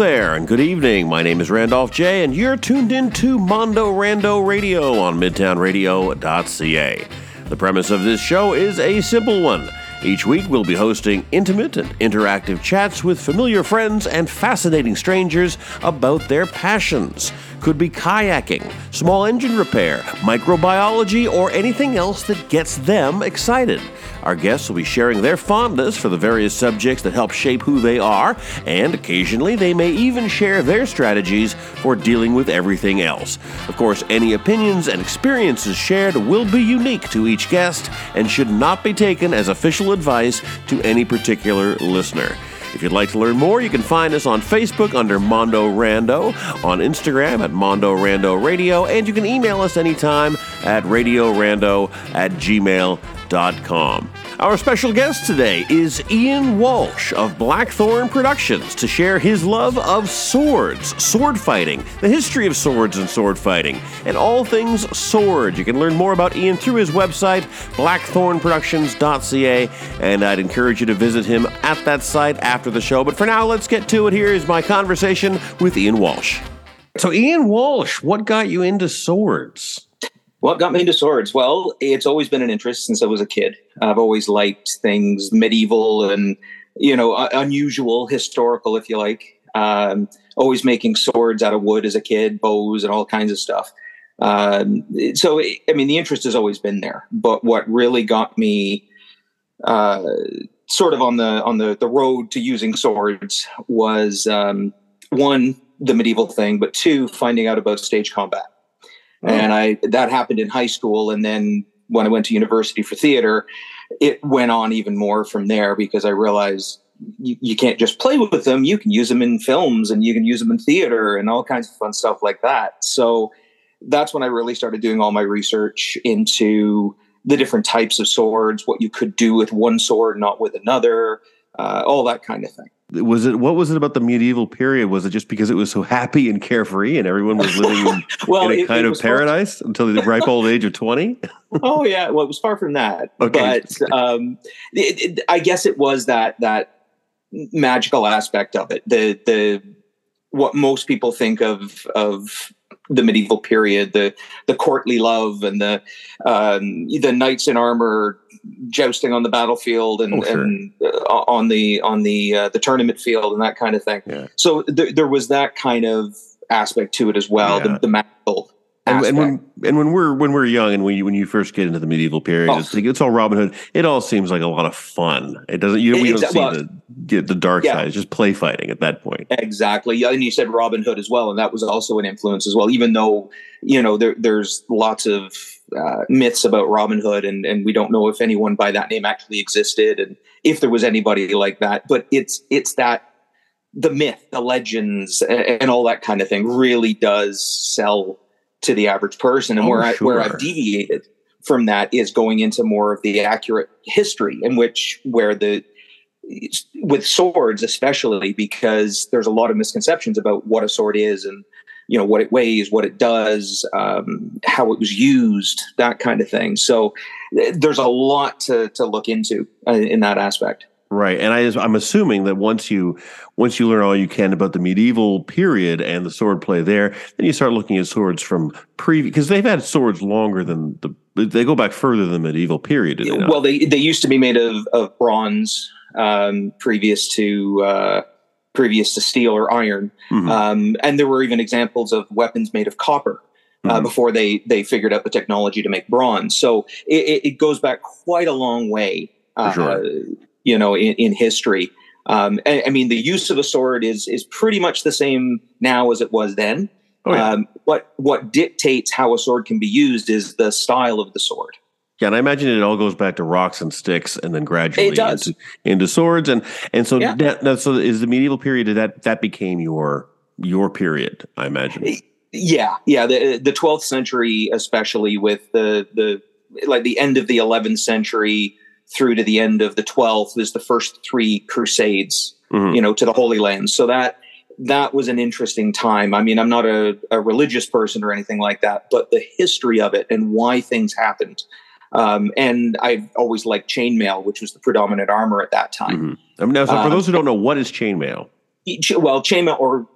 there, and good evening. My name is Randolph J, and you're tuned in to Mondo Rando Radio on MidtownRadio.ca. The premise of this show is a simple one. Each week, we'll be hosting intimate and interactive chats with familiar friends and fascinating strangers about their passions. Could be kayaking, small engine repair, microbiology, or anything else that gets them excited. Our guests will be sharing their fondness for the various subjects that help shape who they are, and occasionally they may even share their strategies for dealing with everything else. Of course, any opinions and experiences shared will be unique to each guest and should not be taken as official advice to any particular listener. If you'd like to learn more, you can find us on Facebook under Mondo Rando, on Instagram at Mondo Rando Radio, and you can email us anytime at radiorando at gmail.com. Our special guest today is Ian Walsh of Blackthorn Productions to share his love of swords, sword fighting, the history of swords and sword fighting, and all things sword. You can learn more about Ian through his website, blackthornproductions.ca, and I'd encourage you to visit him at that site after the show. But for now, let's get to it. Here is my conversation with Ian Walsh. So, Ian Walsh, what got you into swords? What got me into swords? Well, it's always been an interest since I was a kid. I've always liked things medieval and, you know, unusual, historical, if you like. Um, always making swords out of wood as a kid, bows and all kinds of stuff. Um, so, I mean, the interest has always been there. But what really got me uh, sort of on the on the the road to using swords was um, one the medieval thing, but two finding out about stage combat. And I that happened in high school, and then when I went to university for theater, it went on even more from there because I realized you, you can't just play with them; you can use them in films, and you can use them in theater, and all kinds of fun stuff like that. So that's when I really started doing all my research into the different types of swords, what you could do with one sword, not with another, uh, all that kind of thing was it what was it about the medieval period? Was it just because it was so happy and carefree and everyone was living in, well, in a it, kind it of paradise until the ripe old age of 20 oh yeah. Well it was far from that. Okay. but um, it, i guess it was that that magical aspect of it. The the what most people think of of the medieval period, the the courtly love and the um, the knights in armor jousting on the battlefield and, oh, sure. and uh, on the on the uh, the tournament field and that kind of thing. Yeah. So th- there was that kind of aspect to it as well. Yeah. The, the magical and, and, when and when we're when we're young and when you when you first get into the medieval period, oh. it's, like, it's all Robin Hood. It all seems like a lot of fun. It doesn't. You, we don't see the the dark yeah. side. It's just play fighting at that point. Exactly. Yeah, and you said Robin Hood as well, and that was also an influence as well. Even though you know there, there's lots of uh, myths about Robin Hood, and and we don't know if anyone by that name actually existed, and if there was anybody like that. But it's it's that the myth, the legends, and, and all that kind of thing really does sell to the average person. And oh, where sure. I where I've deviated from that is going into more of the accurate history in which where the with swords especially because there's a lot of misconceptions about what a sword is and you know what it weighs what it does um, how it was used that kind of thing so there's a lot to to look into uh, in that aspect Right, and I, I'm assuming that once you once you learn all you can about the medieval period and the sword play there, then you start looking at swords from previous because they've had swords longer than the they go back further than the medieval period. They well, they they used to be made of of bronze um, previous to uh, previous to steel or iron, mm-hmm. um, and there were even examples of weapons made of copper. Uh, mm-hmm. before they they figured out the technology to make bronze, so it, it goes back quite a long way. Uh, sure you know, in, in history. Um, I, I, mean, the use of a sword is is pretty much the same now as it was then. Oh, yeah. um, what what dictates how a sword can be used is the style of the sword. Yeah, and I imagine it all goes back to rocks and sticks, and then gradually into, into, swords, and and so yeah. that, so is the medieval period that that became your your period? I imagine. Yeah, yeah, the the twelfth century, especially with the the like the end of the eleventh century, through to the end of the 12th is the first three crusades mm-hmm. you know to the holy land so that that was an interesting time i mean i'm not a, a, religious person or anything like that but the history of it and why things happened um, and i've always liked chainmail which was the predominant armor at that time mm-hmm. I mean, now, so for um, those who don't know what is chainmail well, chainmail or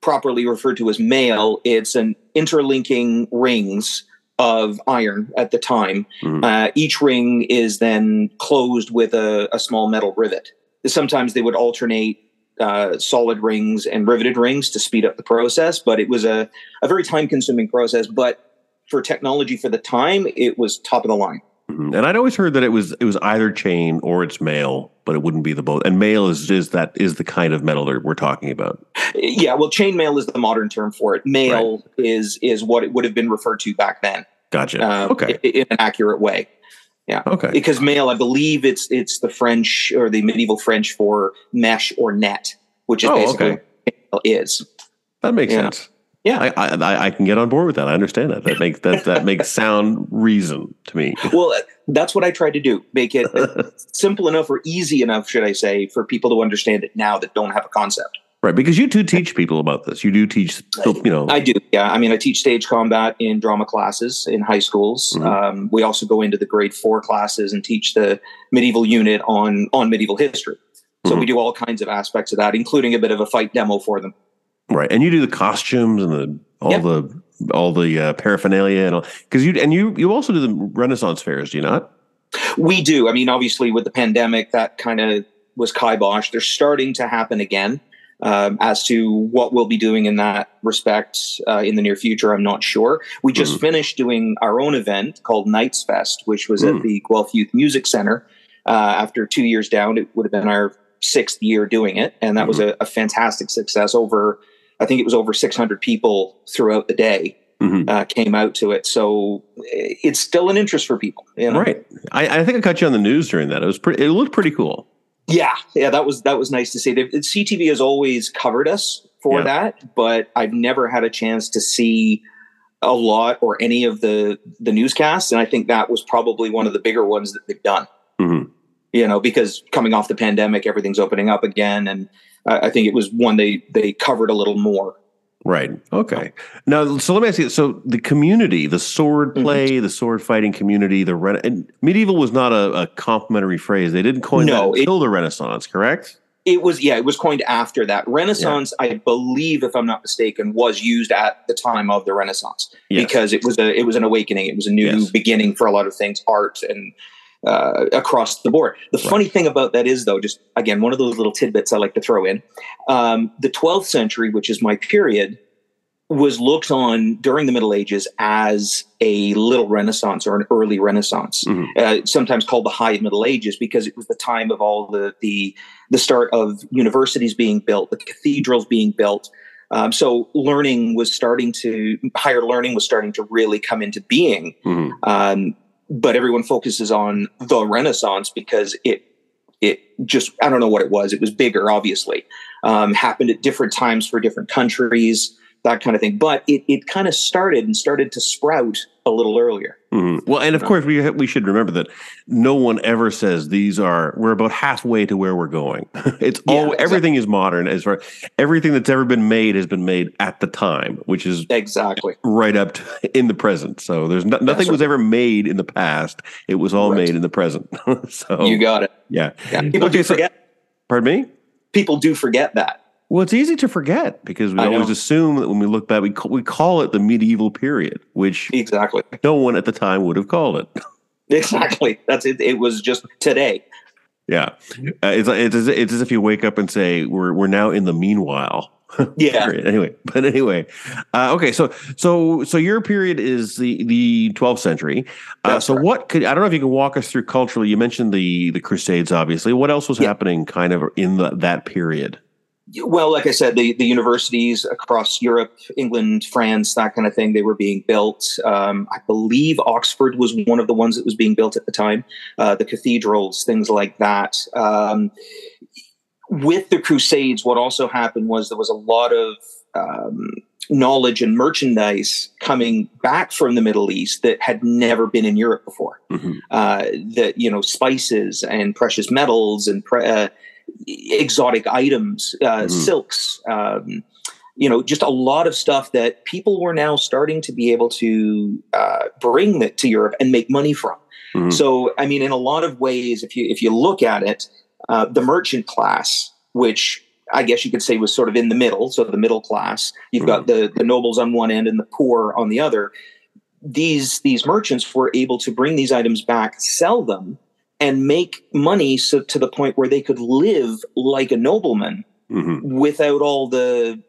properly referred to as mail, it's an interlinking rings of iron at the time. Mm. Uh, each ring is then closed with a, a, small metal rivet. Sometimes they would alternate uh, solid rings and riveted rings to speed up the process, but it was a, a very time consuming process. But for technology for the time, it was top of the line. Mm-hmm. And I'd always heard that it was it was either chain or it's mail, but it wouldn't be the both. And mail is is that is the kind of metal that we're talking about. Yeah, well, chain mail is the modern term for it. Mail right. is is what it would have been referred to back then. Gotcha. Uh, okay, in, in an accurate way. Yeah. Okay. Because mail, I believe it's it's the French or the medieval French for mesh or net, which is oh, basically okay. is. That makes yeah. sense. Yeah, I, I, I can get on board with that. I understand that. That makes that that makes sound reason to me. Well, that's what I try to do. Make it simple enough or easy enough, should I say, for people to understand it now that don't have a concept. Right, because you do teach people about this. You do teach, you know. I do. Yeah, I mean, I teach stage combat in drama classes in high schools. Mm-hmm. Um, we also go into the grade four classes and teach the medieval unit on on medieval history. So mm-hmm. we do all kinds of aspects of that, including a bit of a fight demo for them. Right, and you do the costumes and the all yep. the all the uh, paraphernalia and all because you and you you also do the Renaissance fairs, do you not? We do. I mean, obviously, with the pandemic, that kind of was kibosh. They're starting to happen again. Um, as to what we'll be doing in that respect uh, in the near future, I'm not sure. We just mm. finished doing our own event called Knights Fest, which was mm. at the Guelph Youth Music Center. Uh, after two years down, it would have been our sixth year doing it, and that mm. was hmm. a, a fantastic success. Over I think it was over 600 people throughout the day mm-hmm. uh, came out to it. So it's still an interest for people. You know? Right. I, I, think I caught you on the news during that. It was pretty. It looked pretty cool. Yeah, yeah, that was that was nice to see. The, CTV has always covered us for yeah. that, but I've never had a chance to see a lot or any of the the newscasts, and I think that was probably one of the bigger ones that they've done. Mm-hmm. You know, because coming off the pandemic, everything's opening up again, and I think it was one they they covered a little more. Right. Okay. Now, so let me ask you. So the community, the sword mm-hmm. play, mm-hmm. the sword fighting community, the Rena- and medieval was not a, a complimentary phrase. They didn't coin no, that until it, the Renaissance, correct? It was. Yeah, it was coined after that. Renaissance, yeah. I believe, if I'm not mistaken, was used at the time of the Renaissance yes. because it was a it was an awakening. It was a new yes. beginning for a lot of things, art and uh, across the board. The right. funny thing about that is, though, just again, one of those little tidbits I like to throw in um, the 12th century, which is my period, was looked on during the Middle Ages as a little Renaissance or an early Renaissance, mm-hmm. uh, sometimes called the High Middle Ages, because it was the time of all the the the start of universities being built, the cathedrals being built. Um, so learning was starting to higher learning was starting to really come into being. Mm-hmm. Um, but everyone focuses on the Renaissance because it it just I don't know what it was. It was bigger, obviously. Um, happened at different times for different countries that kind of thing. But it, it kind of started and started to sprout a little earlier. Mm-hmm. Well, and of course, we we should remember that no one ever says these are. We're about halfway to where we're going. it's yeah, all exactly. everything is modern as far everything that's ever been made has been made at the time, which is exactly right up to, in the present. So there's no, nothing right. was ever made in the past. It was all right. made in the present. so you got it. Yeah. yeah. People okay, do forget. Pardon me. People do forget that. Well, it's easy to forget because we always assume that when we look back, we call, we call it the medieval period, which exactly no one at the time would have called it. exactly, that's it. It was just today. Yeah, uh, it's it's as, it's as if you wake up and say we're we're now in the meanwhile. yeah. anyway, but anyway, uh, okay. So so so your period is the the 12th century. Uh, so what could I don't know if you can walk us through culturally. You mentioned the the Crusades, obviously. What else was yeah. happening, kind of in the, that period? Well, like I said, the, the universities across Europe, England, France, that kind of thing, they were being built. Um, I believe Oxford was one of the ones that was being built at the time. Uh, the cathedrals, things like that. Um, with the Crusades, what also happened was there was a lot of um, knowledge and merchandise coming back from the Middle East that had never been in Europe before. Mm-hmm. Uh, that you know, spices and precious metals and pre- uh, exotic items, uh, mm-hmm. silks, um, you know, just a lot of stuff that people were now starting to be able to uh, bring to Europe and make money from. Mm-hmm. So, I mean, in a lot of ways, if you if you look at it, uh, the merchant class, which I guess you could say was sort of in the middle, so the middle class. You've mm-hmm. got the the nobles on one end and the poor on the other. These these merchants were able to bring these items back, sell them, and make money so to the point where they could live like a nobleman mm-hmm. without all the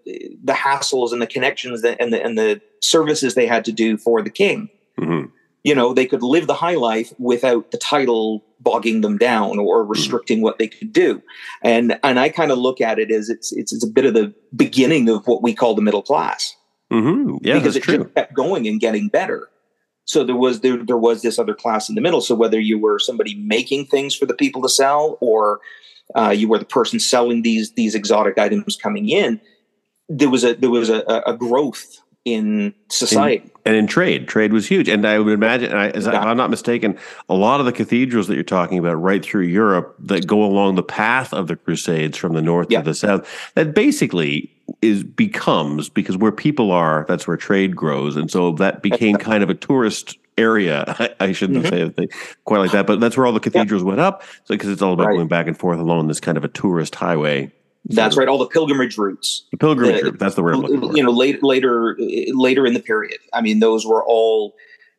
the hassles and the connections that, and the and the services they had to do for the king. Mm-hmm. You know, they could live the high life without the title bogging them down or mm-hmm. restricting mm-hmm. what they could do. And and I kind of look at it as it's, it's it's a bit of the beginning of what we call the middle class. Mm-hmm. Yeah, because it true. just kept going and getting better. So there was there there was this other class in the middle. So whether you were somebody making things for the people to sell or uh, you were the person selling these these exotic items coming in, there was a there was a, a growth in society in, and in trade. Trade was huge, and I would imagine, I, if I'm not mistaken, a lot of the cathedrals that you're talking about right through Europe that go along the path of the Crusades from the north yeah. to the south, that basically is becomes because where people are, that's where trade grows, and so that became kind of a tourist area. I, I shouldn't mm-hmm. say quite like that, but that's where all the cathedrals yeah. went up. So because it's all about right. going back and forth along this kind of a tourist highway. That's right. All the pilgrimage routes. The pilgrimage route. That's the word. You know, later, later, later in the period. I mean, those were all,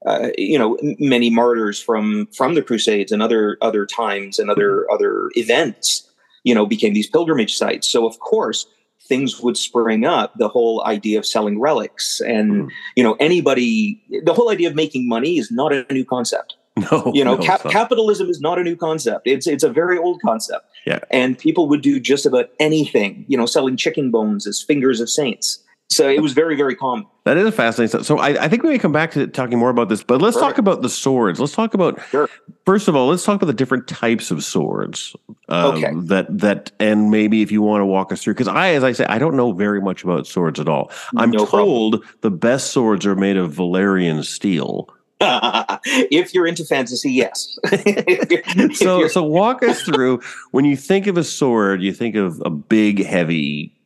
uh, you know, many martyrs from from the Crusades and other other times and other mm-hmm. other events. You know, became these pilgrimage sites. So of course, things would spring up the whole idea of selling relics and mm. you know anybody the whole idea of making money is not a new concept. No you know no, cap- capitalism is not a new concept. It's it's a very old concept. Yeah. And people would do just about anything. You know selling chicken bones as fingers of saints so it was very, very common. That is a fascinating stuff. So I, I, think we may come back to talking more about this, but let's talk about the swords. Let's talk about sure. first of all, let's talk about the different types of swords. Um, okay. That that and maybe if you want to walk us through, because I, as I say, I don't know very much about swords at all. I'm no told problem. the best swords are made of Valyrian steel. if you're into fantasy, yes. so so walk us through when you think of a sword, you think of a big, heavy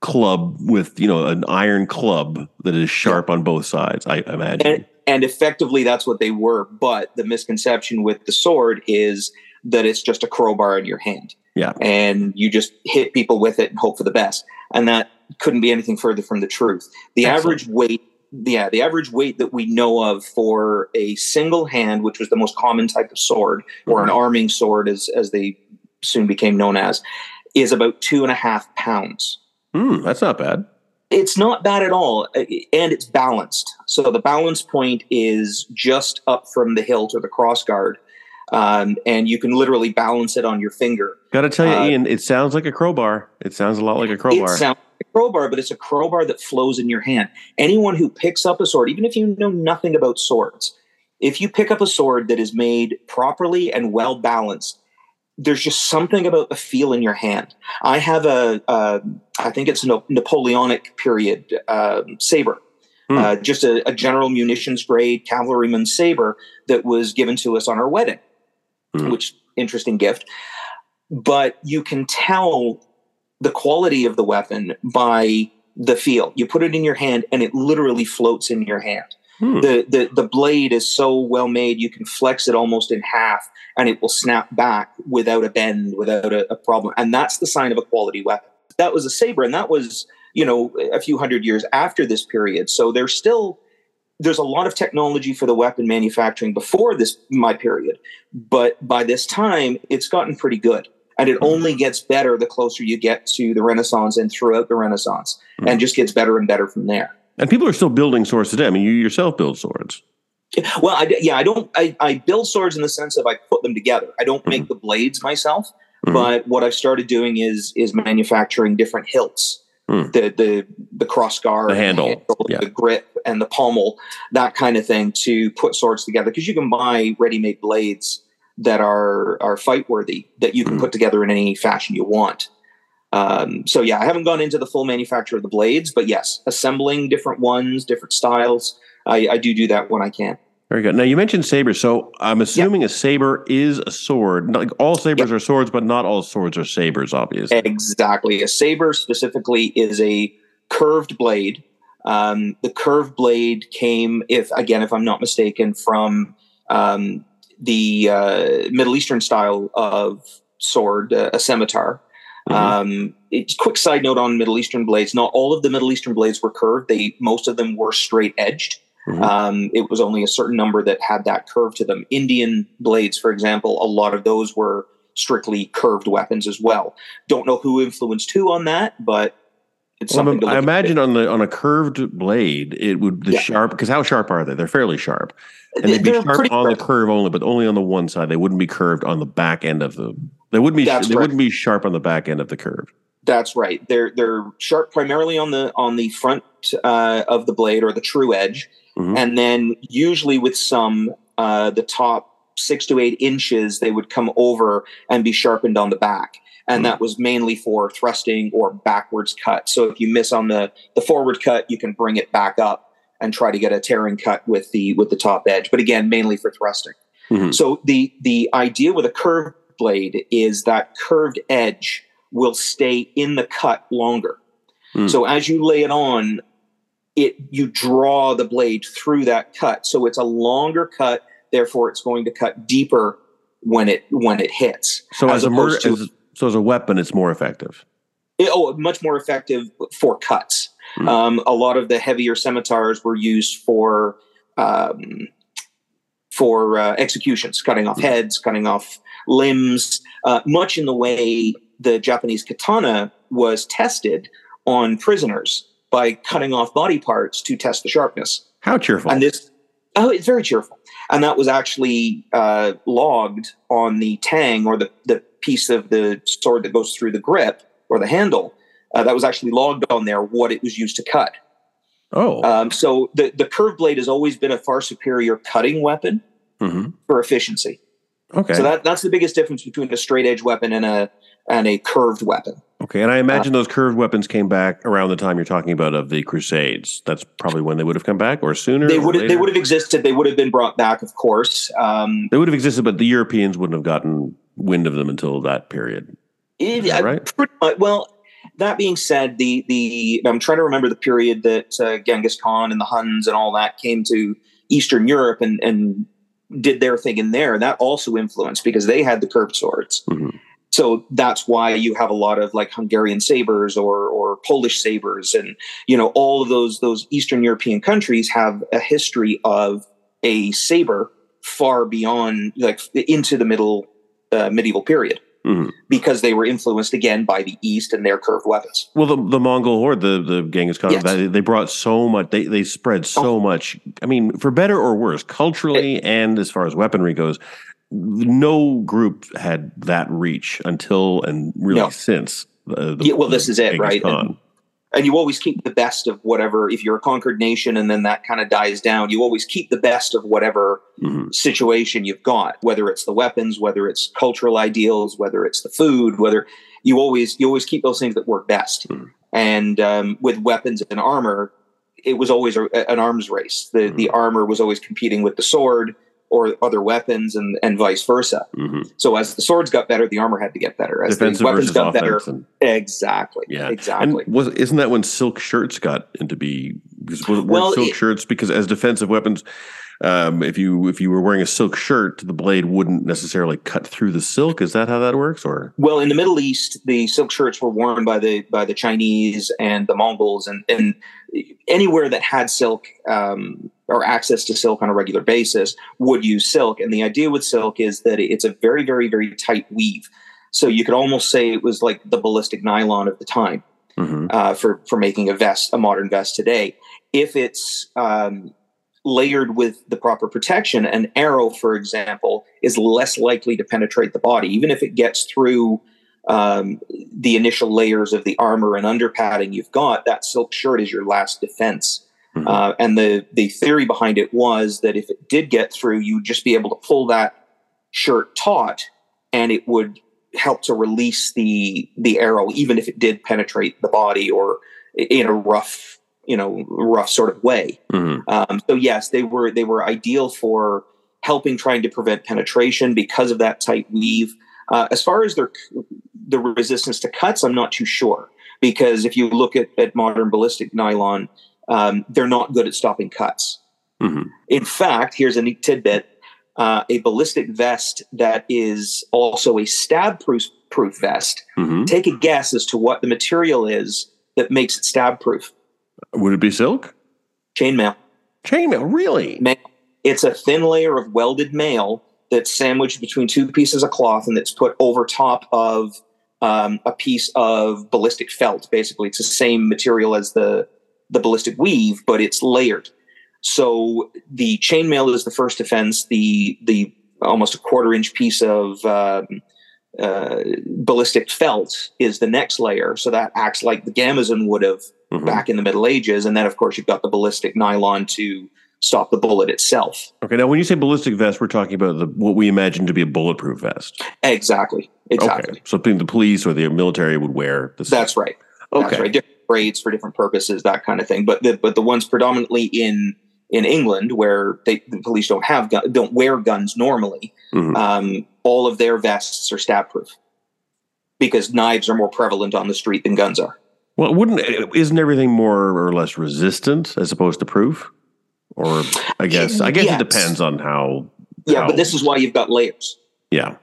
club with you know an iron club that is sharp on both sides. I imagine. And, and effectively, that's what they were. But the misconception with the sword is that it's just a crowbar in your hand. Yeah. And you just hit people with it and hope for the best. And that couldn't be anything further from the truth. The Excellent. average weight, yeah, the average weight that we know of for a single hand, which was the most common type of sword, or mm-hmm. an arming sword, as as they soon became known as, is about two and a half pounds. Hmm, that's not bad. It's not bad at all, uh, and it's balanced. So the balance point is just up from the hilt or the crossguard, um, and you can literally balance it on your finger. Got to tell you, uh, Ian, it sounds like a crowbar. It sounds a lot like a crowbar. It sounds like a crowbar, but it's a crowbar that flows in your hand. Anyone who picks up a sword, even if you know nothing about swords, if you pick up a sword that is made properly and well balanced, there's just something about the feel in your hand. I have a, a I think it's a Napoleonic period uh, saber, mm. uh, just a, a, general munitions grade cavalryman saber that was given to us on our wedding, mm. which interesting gift. But you can tell the quality of the weapon by the feel. You put it in your hand, and it literally floats in your hand. Hmm. The, the the blade is so well made you can flex it almost in half and it will snap back without a bend, without a, a problem. And that's the sign of a quality weapon. That was a saber, and that was, you know, a few hundred years after this period. So there's still there's a lot of technology for the weapon manufacturing before this my period, but by this time it's gotten pretty good. And it only gets better the closer you get to the Renaissance and throughout the Renaissance, mm-hmm. and just gets better and better from there. And people are still building swords today. I mean, you yourself build swords. Well, I, yeah, I don't. I, I build swords in the sense of I put them together. I don't make mm-hmm. the blades myself, mm-hmm. but what I've started doing is is manufacturing different hilts, mm. the the the cross guard, the handle, the, handle yeah. the grip, and the pommel, that kind of thing to put swords together. Because you can buy ready made blades that are are fight worthy that you can mm. put together in any fashion you want. Um, so yeah, I haven't gone into the full manufacture of the blades, but yes, assembling different ones, different styles I, I do do that when I can. Very good. Now you mentioned sabers, so I'm assuming yep. a saber is a sword. Like all sabers yep. are swords, but not all swords are sabers. Obviously, exactly. A saber specifically is a curved blade. Um, the curved blade came, if again, if I'm not mistaken, from um, the uh, Middle Eastern style of sword, uh, a scimitar. Mm-hmm. Um, it's quick side note on Middle Eastern blades. Not all of the Middle Eastern blades were curved. They most of them were straight edged. Mm-hmm. Um, it was only a certain number that had that curve to them. Indian blades, for example, a lot of those were strictly curved weapons as well. Don't know who influenced who on that, but it's well, something. I imagine on the on a curved blade, it would the yeah. sharp because how sharp are they? They're fairly sharp, and they'd be sharp on the curve only, but only on the one side. They wouldn't be curved on the back end of the. They wouldn't be. That's they right. wouldn't be sharp on the back end of the curve. That's right. They're they're sharp primarily on the on the front uh, of the blade or the true edge, mm-hmm. and then usually with some uh, the top six to eight inches they would come over and be sharpened on the back and mm-hmm. that was mainly for thrusting or backwards cut so if you miss on the the forward cut you can bring it back up and try to get a tearing cut with the with the top edge but again mainly for thrusting mm-hmm. so the the idea with a curved blade is that curved edge will stay in the cut longer mm. so as you lay it on it you draw the blade through that cut so it's a longer cut therefore it's going to cut deeper when it when it hits so as, as a murder to, as, so as a weapon it's more effective it, oh much more effective for cuts mm. um, a lot of the heavier scimitars were used for um, for uh, executions cutting off mm. heads cutting off limbs uh, much in the way the japanese katana was tested on prisoners by cutting off body parts to test the sharpness. How cheerful! And this, oh, it's very cheerful. And that was actually uh, logged on the tang or the the piece of the sword that goes through the grip or the handle. Uh, that was actually logged on there what it was used to cut. Oh, um, so the the curved blade has always been a far superior cutting weapon mm-hmm. for efficiency. Okay, so that that's the biggest difference between a straight edge weapon and a and a curved weapon. Okay, and I imagine uh, those curved weapons came back around the time you're talking about of the Crusades. That's probably when they would have come back, or sooner. They would have, they would have existed. They would have been brought back, of course. Um, they would have existed, but the Europeans wouldn't have gotten wind of them until that period. It, right? Much, well, that being said, the the I'm trying to remember the period that uh, Genghis Khan and the Huns and all that came to Eastern Europe and and did their thing in there. That also influenced because they had the curved swords. Mm-hmm so that's why you have a lot of like Hungarian sabers or or Polish sabers, and you know all of those those Eastern European countries have a history of a saber far beyond like into the middle uh, medieval period. Mm-hmm. Because they were influenced again by the East and their curved weapons. Well, the, the Mongol horde, the the Genghis Khan, yes. they, they brought so much. They they spread so oh. much. I mean, for better or worse, culturally it, and as far as weaponry goes, no group had that reach until and really no. since. The, the, yeah, well, this is it, right? And, you always keep the best of whatever. If you're a conquered nation and then that kind of dies down, you always keep the best of whatever mm-hmm. situation you've got. Whether it's the weapons, whether it's cultural ideals, whether it's the food, whether you always you always keep those things that work best. Mm-hmm. And um, with weapons and armor, it was always a, an arms race. The mm-hmm. the armor was always competing with the sword or other weapons and, and vice versa. Mm-hmm. So as the swords got better, the armor had to get better. As Defensive the weapons got better, and, exactly. Yeah, exactly. And was isn't that when silk shirts got into be? Because well, silk it, shirts because as defensive weapons, um, if you if you were wearing a silk shirt, the blade wouldn't necessarily cut through the silk. Is that how that works? Or well, in the Middle East, the silk shirts were worn by the by the Chinese and the Mongols, and and anywhere that had silk. Um, or access to silk on a regular basis would use silk. And the idea with silk is that it's a very, very, very tight weave. So you could almost say it was like the ballistic nylon of the time mm-hmm. uh, for for making a vest, a modern vest today. If it's um, layered with the proper protection, an arrow, for example, is less likely to penetrate the body, even if it gets through um, the initial layers of the armor and under padding you've got. That silk shirt is your last defense Mm-hmm. Uh, and the the theory behind it was that if it did get through, you'd just be able to pull that shirt taut, and it would help to release the the arrow, even if it did penetrate the body or in a rough, you know, rough sort of way. Mm-hmm. Um, so yes, they were they were ideal for helping trying to prevent penetration because of that tight weave. Uh, as far as their the resistance to cuts, I'm not too sure because if you look at, at modern ballistic nylon, um, they're not good at stopping cuts. Mm-hmm. In fact, here's a neat tidbit: uh, a ballistic vest that is also a stab proof proof vest. Mhm. Take a guess as to what the material is that makes it stab proof. Would it be silk? Chainmail. Chainmail, really? Mail. It's a thin layer of welded mail that's sandwiched between two pieces of cloth and that's put over top of um, a piece of ballistic felt. Basically, it's the same material as the the ballistic weave, but it's layered. So the chainmail is the first defense. The the almost a quarter inch piece of um, uh, ballistic felt is the next layer. So that acts like the gambeson would have Mhm. back in the Middle Ages, and then of course you've got the ballistic nylon to stop the bullet itself. Okay, now when you say ballistic vest, we're talking about the, what we imagine to be a bulletproof vest. Exactly. Exactly. Okay, so the police or the military would wear this. That's right. That's okay. right. Grades for different purposes, that kind of thing. But the but the ones predominantly in in England where they, the police don't have gun, don't wear guns normally, Mhm. um, all of their vests are stab proof because knives are more prevalent on the street than guns are. Well, wouldn't isn't everything more or less resistant as opposed to proof? Or I guess I guess Yes. it depends on how. Yeah, how- but this is why you've got layers. yeah.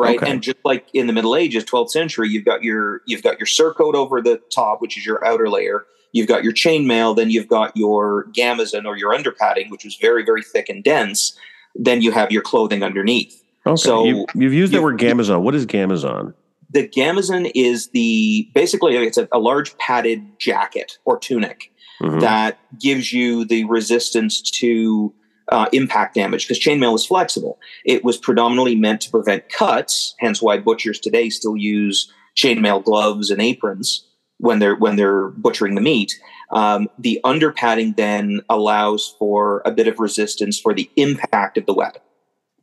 Right? Okay. And just like in the Middle Ages, 12th century, you've got your you've got your surcoat over the top, which is your outer layer. You've got your chainmail, then you've got your gambeson or your underpadding, which was very very thick and dense. Then you have your clothing underneath. Okay. So, you, you've used the word gambeson. What is gambeson? The gambeson is the basically it's a, a large padded jacket or tunic Mhm. that gives you the resistance to uh, impact damage because chainmail is flexible. It was predominantly meant to prevent cuts, hence why butchers today still use chainmail gloves and aprons when they're when they're butchering the meat. Um, the underpadding then allows for a bit of resistance for the impact of the weapon.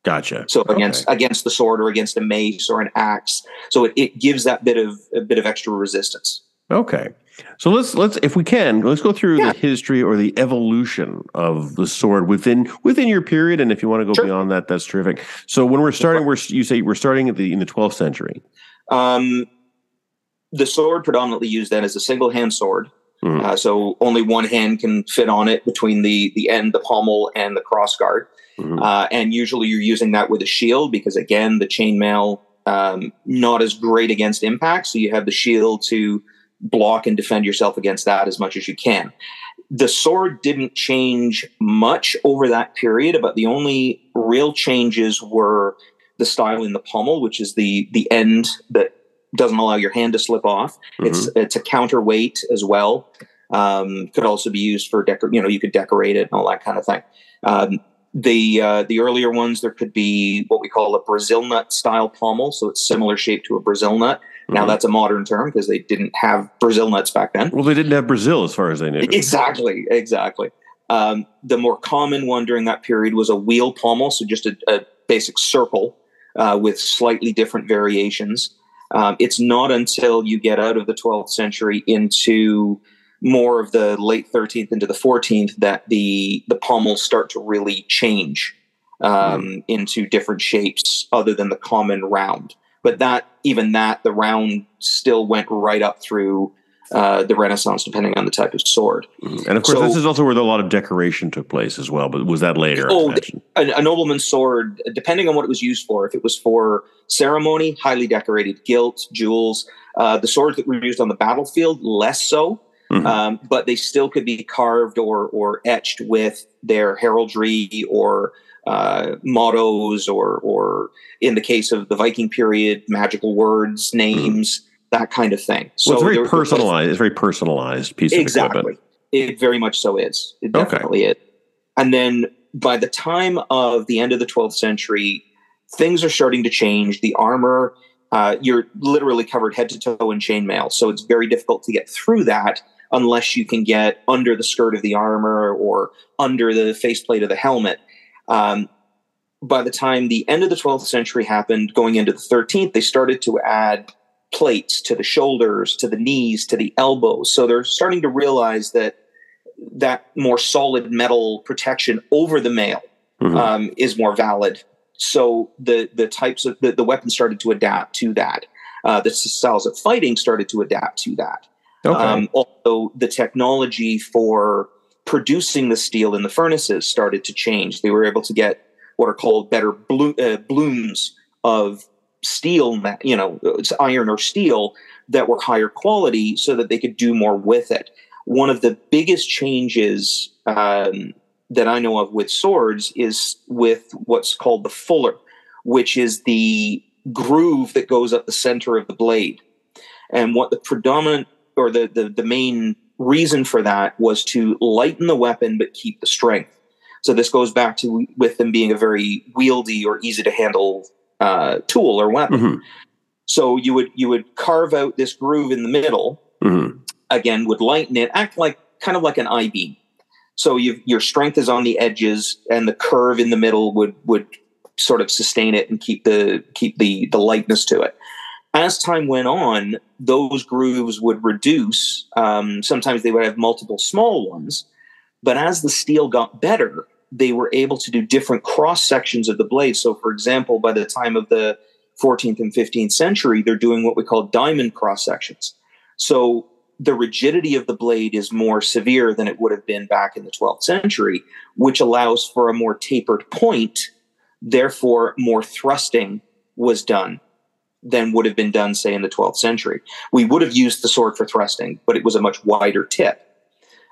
Gotcha. So Okay. against against the sword or against a mace or an axe, so it, it gives that bit of a bit of extra resistance. Okay. So let's let's if we can let's go through Yeah. the history or the evolution of the sword within within your period, and if you want to go Sure. beyond that, that's terrific. So when we're starting, we're you say we're starting at the in the 12th century. Um, the sword predominantly used then as a single hand sword. Mhm. Uh, so only one hand can fit on it between the the end, the pommel, and the crossguard. Mhm. Uh, and usually you're using that with a shield because again, the chainmail um, not as great against impact. So you have the shield to block and defend yourself against that as much as you can. The sword didn't change much over that period, but the only real changes were the style in the pommel, which is the the end that doesn't allow your hand to slip off. It's it's a counterweight as well. Um, could also be used for decor. You know, you could decorate it and all that kind of thing. Um, the uh, the earlier ones, there could be what we call a Brazil nut style pommel, so it's similar shape to a Brazil nut. Now Mhm. that's a modern term because they didn't have Brazil nuts back then. well, they didn't have Brazil as far as they knew. Exactly, exactly. Um, the more common one during that period was a wheel pommel, so just a, a basic circle uh, with slightly different variations. Um, it's not until you get out of the 12th century into more of the late 13th into the 14th that the the pommels start to really change um, into different shapes other than the common round. But that even that the round still went right up through uh, the Renaissance, depending on the type of sword. Mhm. And of course, So- this is also where a lot of decoration took place as well. But was that later? Oh? A, a nobleman's sword, depending on what it was used for, if it was for ceremony, highly decorated, gilt, jewels. Uh, the swords that were used on the battlefield, less so, Mhm. um, but they still could be carved or or etched with their heraldry or uh, mottos, or or in the case of the Viking period, magical words, names, that kind of thing. So it's very personalized. It's a very personalized piece of exactly. equipment. It very much so is. It Okay. definitely is. And then by the time of the end of the 12th century, things are starting to change. The armor, uh, you're literally covered head to toe in chainmail. So it's very difficult to get through that unless you can get under the skirt of the armor or under the faceplate of the helmet. Um, by the time the end of the 12th century happened, going into the 13th, they started to add plates to the shoulders, to the knees, to the elbows. So they're starting to realize that that more solid metal protection over the mail Mhm. um, is more valid. So the the types of the, the weapons started to adapt to that. Uh, the styles of fighting started to adapt to that. okay. Um, also, the technology for producing the steel in the furnaces started to change. They were able to get what are called better blo- uh, blooms of steel, you know, it's iron or steel that were higher quality so that they could do more with it. One of the biggest changes um, that I know of with swords is with what's called the fuller, which is the groove that goes up the center of the blade. And what the predominant or the, the, the main reason for that was to lighten the weapon but keep the strength. So this goes back to with them being a very wieldy or easy to handle uh, tool or weapon. Mm-hmm. So you would you would carve out this groove in the middle. Mm-hmm. Again, would lighten it, act like kind of like an I beam. So your strength is on the edges, and the curve in the middle would would sort of sustain it and keep the keep the the lightness to it. As time went on, those grooves would reduce. Um, sometimes they would have multiple small ones, but as the steel got better, they were able to do different cross sections of the blade. So, for example, by the time of the 14th and 15th century, they're doing what we call diamond cross sections. So, the rigidity of the blade is more severe than it would have been back in the 12th century, which allows for a more tapered point. Therefore, more thrusting was done than would have been done, say, in the 12th century. We would have used the sword for thrusting, but it was a much wider tip.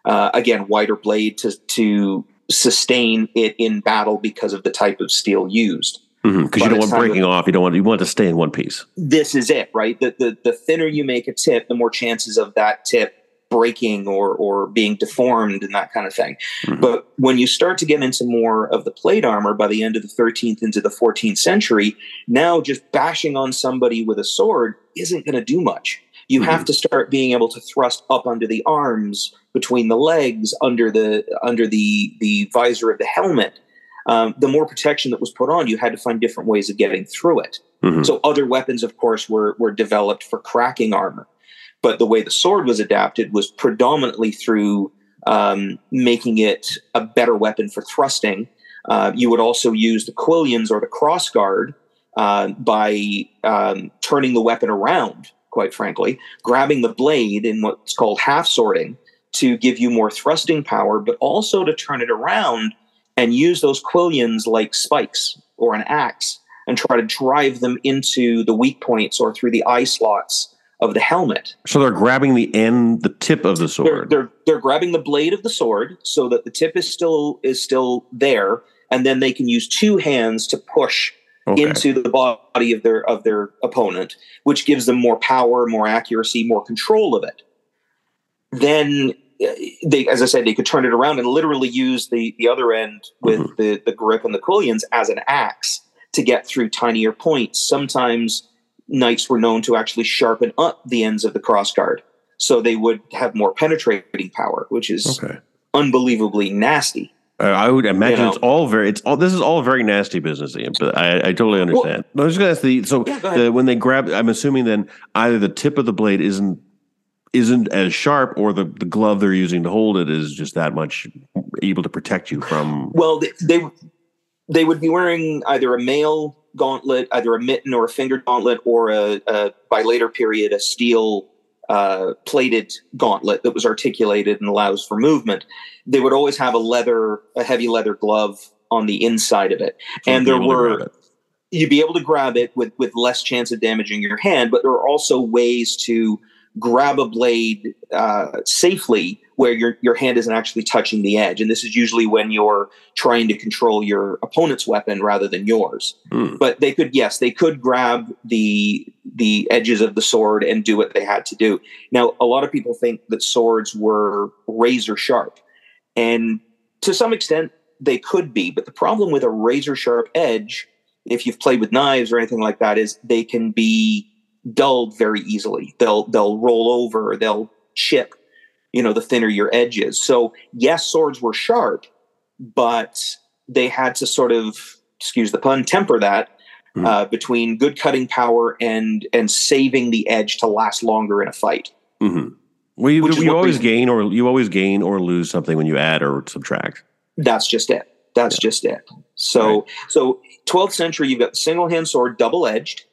Uh, again, wider blade to, to sustain it in battle because of the type of steel used. Because mm-hmm, you don't want breaking of, off, you don't want you want to stay in one piece. This is it, right? The, the the thinner you make a tip, the more chances of that tip breaking or or being deformed and that kind of thing. Mm-hmm. But when you start to get into more of the plate armor by the end of the 13th into the 14th century, now just bashing on somebody with a sword isn't going to do much. You mm-hmm. have to start being able to thrust up under the arms, between the legs, under the under the the visor of the helmet. Um, the more protection that was put on, you had to find different ways of getting through it. Mm-hmm. So other weapons, of course, were were developed for cracking armor, but the way the sword was adapted was predominantly through um, making it a better weapon for thrusting. Uh, you would also use the quillions or the crossguard uh, by um, turning the weapon around quite frankly, grabbing the blade in what's called half swording to give you more thrusting power, but also to turn it around and use those quillions like spikes or an axe and try to drive them into the weak points or through the eye slots of the helmet. So they're grabbing the end, the tip of the sword. They're, they're, they're grabbing the blade of the sword so that the tip is still is still there, and then they can use two hands to push okay. into the body of their of their opponent, which gives them more power, more accuracy, more control of it. Then uh, they, as I said, they could turn it around and literally use the the other end with mm-hmm. the the grip and the quillions as an axe to get through tinier points. Sometimes knights were known to actually sharpen up the ends of the crossguard so they would have more penetrating power, which is okay. unbelievably nasty. Uh, I would imagine you know? it's all very. It's all. This is all very nasty business, Ian. But I, I totally understand. Well, I was going to ask the. So yeah, the, when they grab, I'm assuming then either the tip of the blade isn't isn't as sharp, or the the glove they're using to hold it is just that much able to protect you from. Well, they they, they would be wearing either a mail gauntlet, either a mitten or a finger gauntlet, or a, a by later period a steel uh, plated gauntlet that was articulated and allows for movement. They would always have a leather, a heavy leather glove on the inside of it, so and there were you'd be able to grab it with with less chance of damaging your hand. But there are also ways to grab a blade uh, safely where your your hand isn't actually touching the edge. And this is usually when you're trying to control your opponent's weapon rather than yours. Mm. but they could yes they could grab the the edges of the sword and do what they had to do. Now a lot of people think that swords were razor sharp. And to some extent they could be. But the problem with a razor sharp edge if you've played with knives or anything like that is they can be dulled very easily. They'll they'll roll over, they'll chip, you know, the thinner your edge is. So yes, swords were sharp, but they had to sort of, excuse the pun, temper that mm. uh, between good cutting power and and saving the edge to last longer in a fight. Mm-hmm. Well, you, you always gain or you always gain or lose something when you add or subtract. That's just it. That's yeah. just it. So right. so 12th century, you've got single hand sword, double edged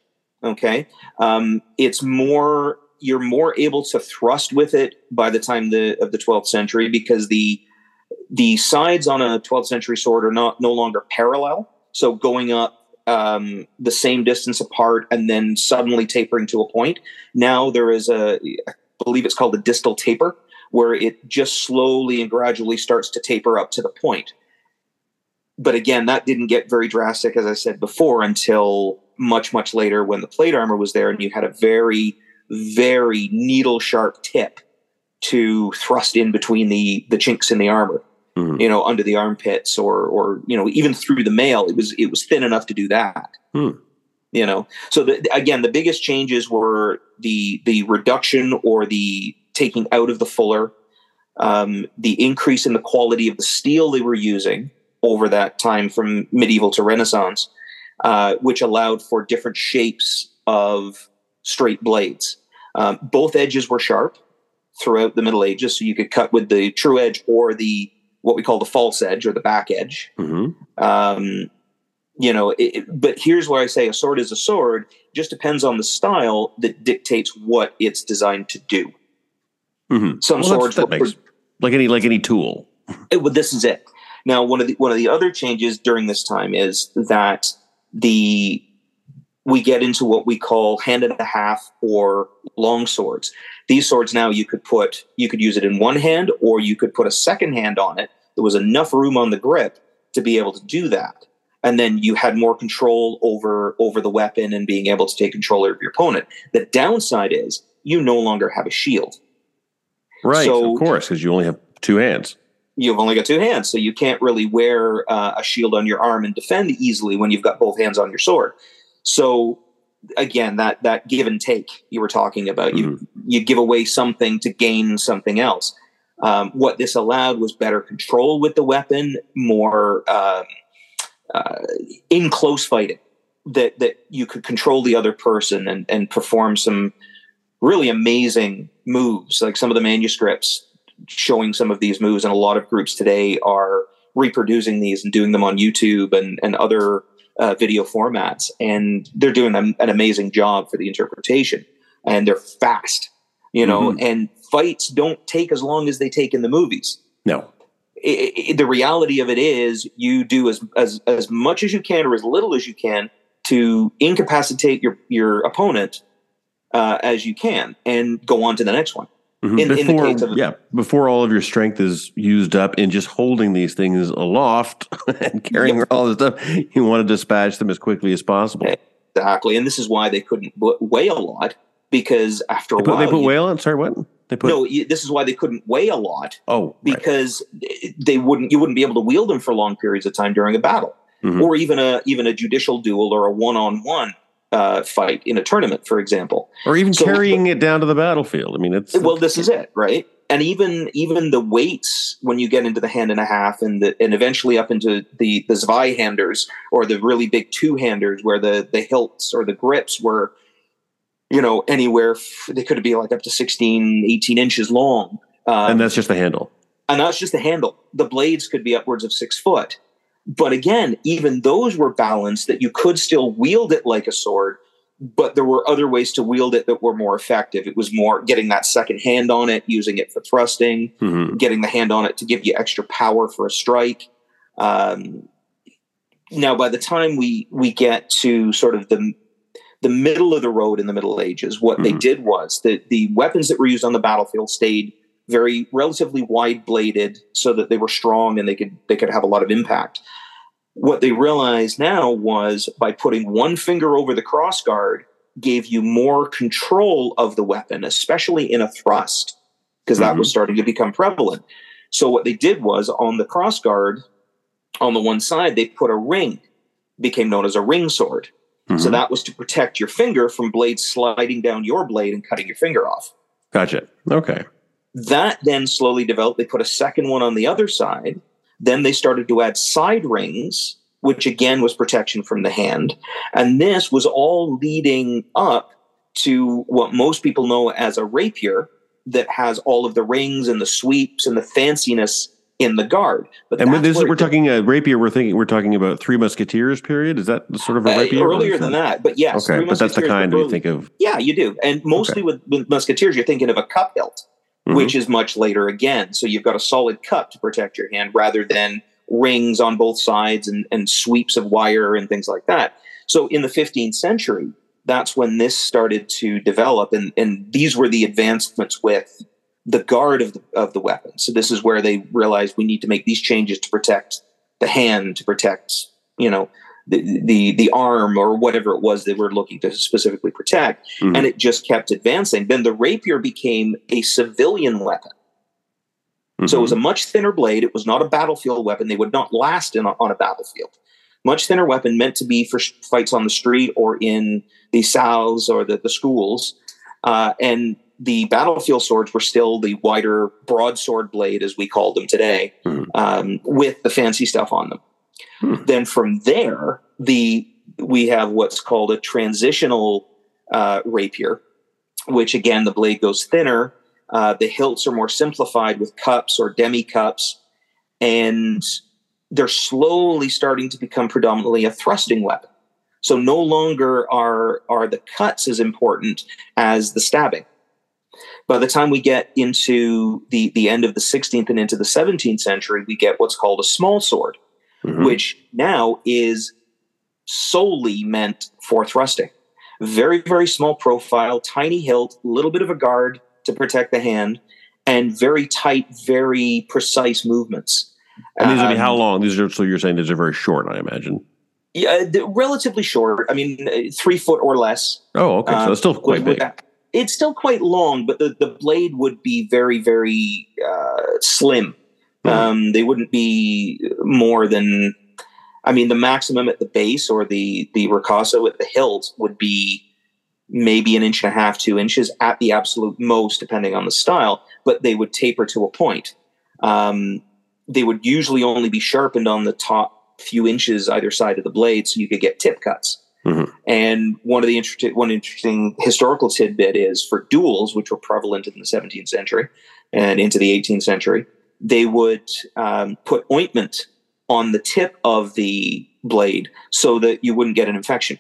Okay, um, it's more you're more able to thrust with it by the time the of the 12th century because the the sides on a 12th century sword are not no longer parallel. So going up um, the same distance apart and then suddenly tapering to a point. Now there is a, I believe it's called a distal taper, where it just slowly and gradually starts to taper up to the point. But again, that didn't get very drastic, as I said before, until much, much later when the plate armor was there and you had a very, very needle sharp tip to thrust in between the the chinks in the armor mm-hmm. you know, under the armpits or or you know even through the mail. It was it was thin enough to do that. Mm. You know, so the, again, the biggest changes were the the reduction or the taking out of the fuller, um, the increase in the quality of the steel they were using over that time from medieval to Renaissance, uh, which allowed for different shapes of straight blades. Um, both edges were sharp throughout the Middle Ages, so you could cut with the true edge or the what we call the false edge or the back edge. Mm-hmm. Um, you know, it, but here's where I say a sword is a sword. Just depends on the style that dictates what it's designed to do. Mm-hmm. Some well, swords, that makes, like any like any tool. It, well, this is it. Now, one of the one of the other changes during this time is that the we get into what we call hand and a half or long swords. These swords now you could put you could use it in one hand or you could put a second hand on it. There was enough room on the grip to be able to do that. And then you had more control over over the weapon and being able to take control of your opponent. The downside is you no longer have a shield. Right, so, of course, because you only have two hands. You've only got two hands, so you can't really wear uh, a shield on your arm and defend easily when you've got both hands on your sword. So again, that that give and take you were talking about, you mm-hmm. you give away something to gain something else. Um, what this allowed was better control with the weapon, more um, uh, in close fighting. That that you could control the other person and and perform some really amazing moves. Like some of the manuscripts showing some of these moves, and a lot of groups today are reproducing these and doing them on YouTube and and other uh, video formats, and they're doing an, an, amazing job for the interpretation. And they're fast, you know. Mm-hmm. And fights don't take as long as they take in the movies. No. It, it, the reality of it is, you do as as as much as you can, or as little as you can, to incapacitate your your opponent uh, as you can, and go on to the next one. Mm-hmm. In, before, in of, yeah, before all of your strength is used up in just holding these things aloft and carrying yep. all this stuff, you want to dispatch them as quickly as possible. Exactly, and this is why they couldn't weigh a lot because after they a put, while they put you, whale on. Sorry, what? They put no. This is why they couldn't weigh a lot. Oh, because right. they wouldn't. You wouldn't be able to wield them for long periods of time during a battle, mm-hmm. or even a even a judicial duel or a one on one uh, fight in a tournament, for example, or even so, carrying it down to the battlefield. I mean, it's well, this is it, right? And even even the weights when you get into the hand and a half, and the, and eventually up into the the Zweihanders or the really big two handers, where the the hilts or the grips were, you know, anywhere they could be like up to 16, 18 inches long, um, and that's just the handle. And that's just the handle. The blades could be upwards of six foot. But again, even those were balanced that you could still wield it like a sword, but there were other ways to wield it that were more effective. It was more getting that second hand on it, using it for thrusting, mm-hmm. getting the hand on it to give you extra power for a strike. Um, now, by the time we we get to sort of the the middle of the road in the Middle Ages, what mm-hmm. they did was that the weapons that were used on the battlefield stayed very relatively wide bladed so that they were strong and they could they could have a lot of impact. What they realized now was by putting one finger over the cross guard gave you more control of the weapon especially in a thrust because that mm-hmm. was starting to become prevalent. So what they did was on the cross guard on the one side they put a ring became known as a ring sword. Mm-hmm. so that was to protect your finger from blades sliding down your blade and cutting your finger off. Gotcha. Okay that then slowly developed. They put a second one on the other side. Then they started to add side rings, which again was protection from the hand. And this was all leading up to what most people know as a rapier that has all of the rings and the sweeps and the fanciness in the guard. But and this we're talking a rapier. We're thinking we're talking about Three Musketeers period. Is that sort of a uh, rapier? Uh, earlier than that, but yes. Okay, but that's the kind we think of. Yeah, you do, and mostly okay. with, with musketeers, you're thinking of a cup hilt mm-hmm. which is much later again. So you've got a solid cup to protect your hand rather than rings on both sides and, and sweeps of wire and things like that. So in the 15th century, that's when this started to develop, and, and these were the advancements with the guard of the, of the weapon. So this is where they realized we need to make these changes to protect the hand, to protect, you know, the the, the arm or whatever it was they were looking to specifically protect, mm-hmm. and it just kept advancing. Then the rapier became a civilian weapon. Mm-hmm. So it was a much thinner blade. It was not a battlefield weapon. They would not last in a, on a battlefield. Much thinner weapon meant to be for fights on the street or in the souths or the, the schools. Uh, and the battlefield swords were still the wider broadsword blade, as we call them today, mm-hmm. um, with the fancy stuff on them. Mm-hmm. Then from there, the we have what's called a transitional uh, rapier, which again the blade goes thinner. Uh, the hilts are more simplified with cups or demi cups, and they're slowly starting to become predominantly a thrusting weapon. So no longer are are the cuts as important as the stabbing. By the time we get into the, the end of the 16th and into the 17th century, we get what's called a small sword, mm-hmm. which now is solely meant for thrusting. Very, very small profile, tiny hilt, little bit of a guard to protect the hand, and very tight, very precise movements. And these um, would be how long? These are so you're saying these are very short, I imagine. Yeah, relatively short. I mean, uh, three foot or less. Oh, okay. So it's still quite um, big. It's still quite long, but the, the blade would be very, very uh, slim. Mm-hmm. Um, they wouldn't be more than, I mean, the maximum at the base or the the ricasso at the hilt would be maybe an inch and a half, two inches at the absolute most, depending on the style. But they would taper to a point. Um, they would usually only be sharpened on the top few inches either side of the blade, so you could get tip cuts. Mm-hmm. And one of the interesting one interesting historical tidbit is for duels, which were prevalent in the 17th century and into the 18th century, they would um, put ointment on the tip of the blade so that you wouldn't get an infection.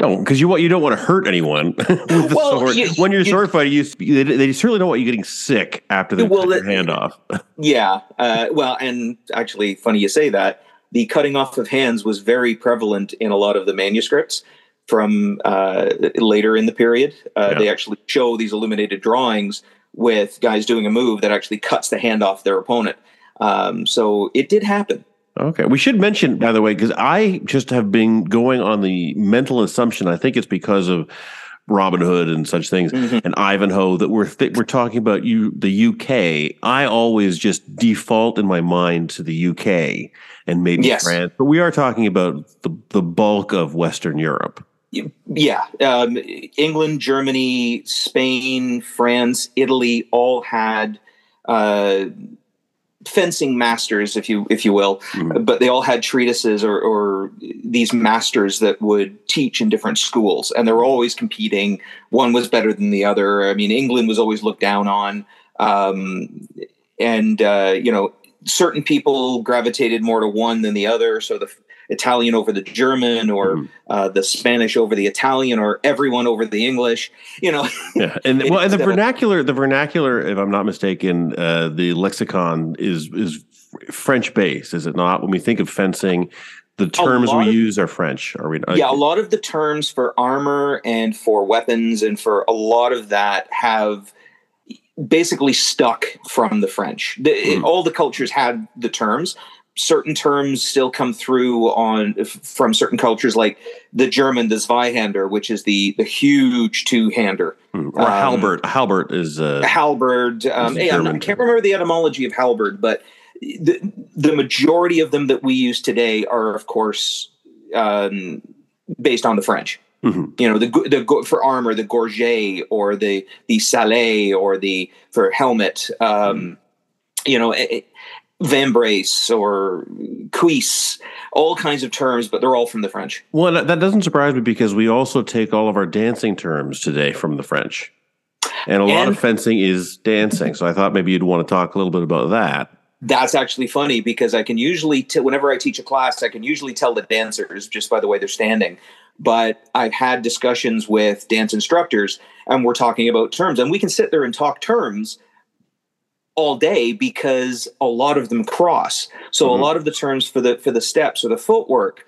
No, because you want you don't want to hurt anyone with the well, sword. You, when you're you, sword fighting, you they, they, certainly don't want you getting sick after they well, cut your hand off. yeah, uh, well, and actually, funny you say that. The cutting off of hands was very prevalent in a lot of the manuscripts from uh, later in the period. Uh, yeah. They actually show these illuminated drawings with guys doing a move that actually cuts the hand off their opponent. Um, so it did happen. Okay. We should mention, by the way, because I just have been going on the mental assumption. I think it's because of Robin Hood and such things, mm-hmm. and Ivanhoe that we're th- we're talking about you the UK. I always just default in my mind to the UK and maybe yes. France, but we are talking about the the bulk of Western Europe. Yeah, um, England, Germany, Spain, France, Italy all had uh, fencing masters, if you if you will, mm-hmm. but they all had treatises or, or, these masters that would teach in different schools, and they were always competing. One was better than the other. I mean, England was always looked down on, um, and uh, you know, certain people gravitated more to one than the other. So the Italian over the German, or mm. uh, the Spanish over the Italian, or everyone over the English. You know. yeah, and well, and the vernacular, the vernacular, if I'm not mistaken, uh, the lexicon is is French based, is it not? When we think of fencing. The terms we of, use are French. Are we? Yeah, a lot of the terms for armor and for weapons and for a lot of that have basically stuck from the French. The, mm. All the cultures had the terms, certain terms still come through on from certain cultures, like the German, the Zweihander, which is the the huge two hander. Mm, or um, halberd. Halberd is uh, halberd. Um, hey, not, I can't remember the etymology of halberd, but the the majority of them that we use today are, of course, um, based on the French. Mm-hmm. You know, the the for armor, the gorget or the the sallet or the for helmet. Um, mm. You know, it, vambrace or cuisse, all kinds of terms, but they're all from the French. Well, that doesn't surprise me because we also take all of our dancing terms today from the French. And a and, lot of fencing is dancing. So I thought maybe you'd want to talk a little bit about that. That's actually funny because I can usually, t- whenever I teach a class, I can usually tell the dancers just by the way they're standing. But I've had discussions with dance instructors and we're talking about terms, and we can sit there and talk terms all day because a lot of them cross. So mm-hmm. a lot of the terms for the for the steps or the footwork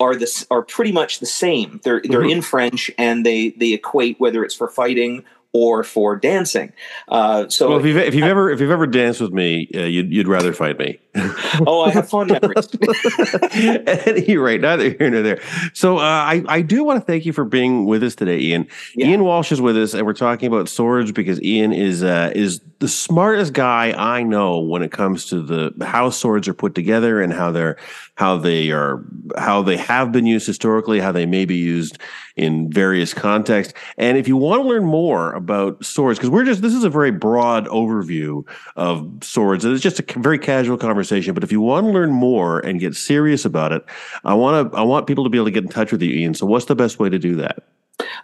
are this are pretty much the same. They're they're Mhm. in French and they they equate whether it's for fighting or for dancing. Uh, so Well, if you've, if you've ever if you've ever danced with me, uh, you'd you'd rather fight me. oh, I have fond memories. At any rate, neither here nor there. So uh, I I do want to thank you for being with us today, Ian. Yeah. Ian Walsh is with us, and we're talking about swords because Ian is uh, is the smartest guy I know when it comes to the how swords are put together and how they're how they are how they have been used historically, how they may be used in various contexts. And if you want to learn more about swords, because we're just this is a very broad overview of swords. It's just a very casual conversation. But if you want to learn more and get serious about it, I want to I want people to be able to get in touch with you, Ian. So what's the best way to do that?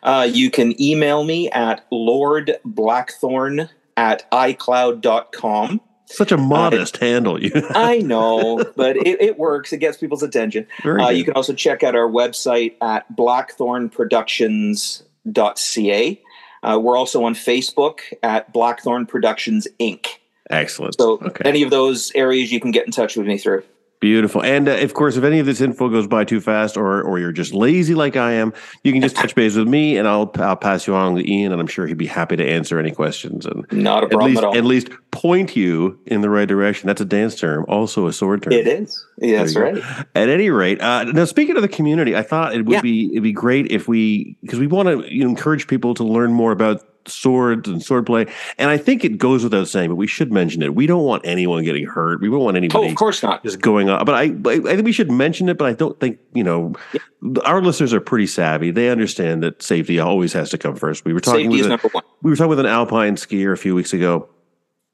Uh, you can email me at Lord Blackthorn at iCloud.com. Such a modest handle, you. I know, but it, it works. It gets people's attention. Uh, you can also check out our website at blackthornproductions.ca. Uh, we're also on Facebook at Blackthorn Productions Inc. Excellent. So okay. any of those areas you can get in touch with me through. Beautiful. And uh, of course, if any of this info goes by too fast, or or you're just lazy like I am, you can just touch base with me, and I'll I'll pass you on to Ian, and I'm sure he'd be happy to answer any questions and Not a at problem least at all. at least point you in the right direction. That's a dance term, also a sword term. it is. Yeah, that's right. At any rate, uh, now speaking of the community, I thought it would Yeah. be it'd be great if we because we want to encourage people to learn more about swords and swordplay, and I think it goes without saying, but we should mention it. We don't want anyone getting hurt. We don't want anybody. Oh, of course not. just going on. But I, I think we should mention it. But I don't think you know our listeners are pretty savvy. They understand that safety always has to come first. We were talking Safety with is a, number one. we were talking with an alpine skier a few weeks ago.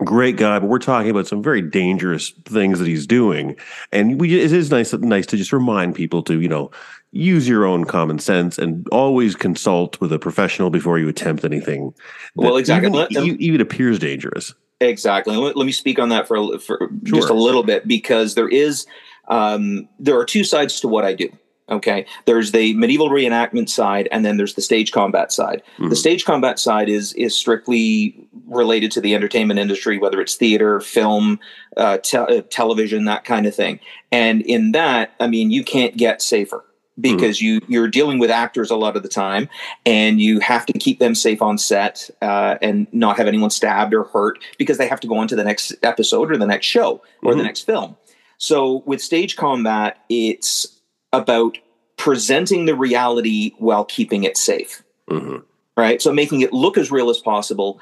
Great guy, but we're talking about some very dangerous things that he's doing, and we it is nice nice to just remind people to you know use your own common sense and always consult with a professional before you attempt anything. Well, exactly. even, them- even appears dangerous. Exactly. Let, me speak on that for, for just a little bit because there is um, there are two sides to what I do. Okay, there's the medieval reenactment side, and then there's the stage combat side. Mhm. The stage combat side is is strictly related to the entertainment industry, whether it's theater, film, uh, te- uh, television, that kind of thing. And in that, I mean, you can't get safer because you you're dealing with actors a lot of the time, and you have to keep them safe on set uh, and not have anyone stabbed or hurt because they have to go on to the next episode or the next show or the Mhm. next film. So with stage combat, it's about presenting the reality while keeping it safe Mhm. right? So making it look as real as possible,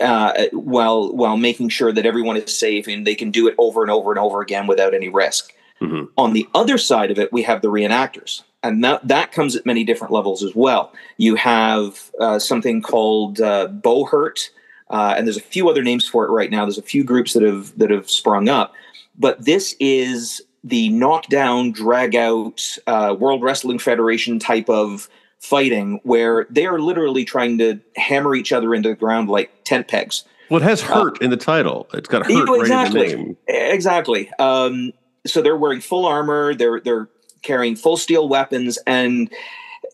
uh, while while making sure that everyone is safe and they can do it over and over and over again without any risk. Mhm. On the other side of it, we have the reenactors, and that that comes at many different levels as well. You have uh, something called uh, Buhurt, uh, and there's a few other names for it right now. There's a few groups that have that have sprung up, but this is the knockdown, drag out, uh, World Wrestling Federation type of fighting where they are literally trying to hammer each other into the ground like tent pegs. Well, it has hurt in the title. It's got hurt You- right in exactly. the name. Exactly. Um, so they're wearing full armor. They're they're carrying full steel weapons, and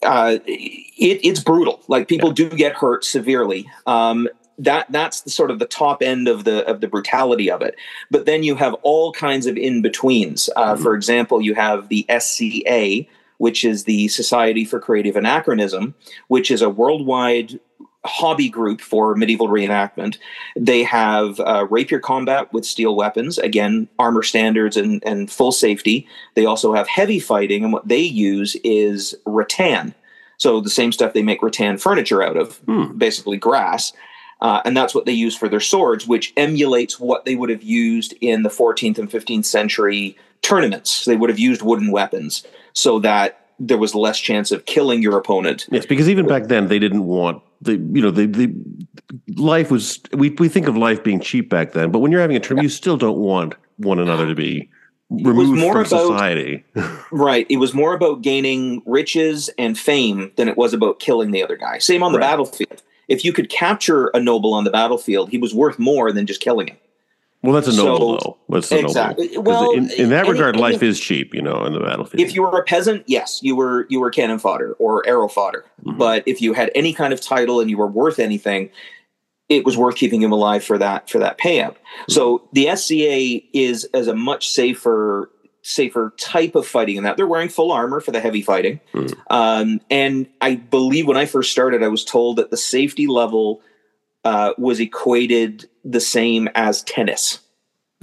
uh, it, it's brutal. Like people do get hurt severely. Um, that that's the sort of the top end of the of the brutality of it. But then you have all kinds of in betweens. Uh, For example, you have the SCA, which is the Society for Creative Anachronism, which is a worldwide hobby group for medieval reenactment. They have uh, rapier combat with steel weapons, again, armor standards and, and full safety. They also have heavy fighting, and what they use is rattan. So the same stuff they make rattan furniture out of, Hmm. basically grass. Uh, and that's what they use for their swords, which emulates what they would have used in the 14th and 15th century tournaments. They would have used wooden weapons so that there was less chance of killing your opponent. Yes, because even back then they didn't want the you know the the life was we we think of life being cheap back then, but when you're having a tournament, you still don't want one another to be removed more from about- society. Right. It was more about gaining riches and fame than it was about killing the other guy. Same on the Right. battlefield. If you could capture a noble on the battlefield, he was worth more than just killing him. Well, that's a So- noble though. That's a Exactly. noble. Well, in, in that regard, life is cheap, you know, in the battlefield. If you were a peasant, yes, you were you were cannon fodder or arrow fodder. Mhm. But if you had any kind of title and you were worth anything, it was worth keeping him alive for that for that payout. So the SCA is as a much safer safer type of fighting in that they're wearing full armor for the heavy fighting. Mm. Um, and I believe when I first started, I was told that the safety level uh, was equated the same as tennis.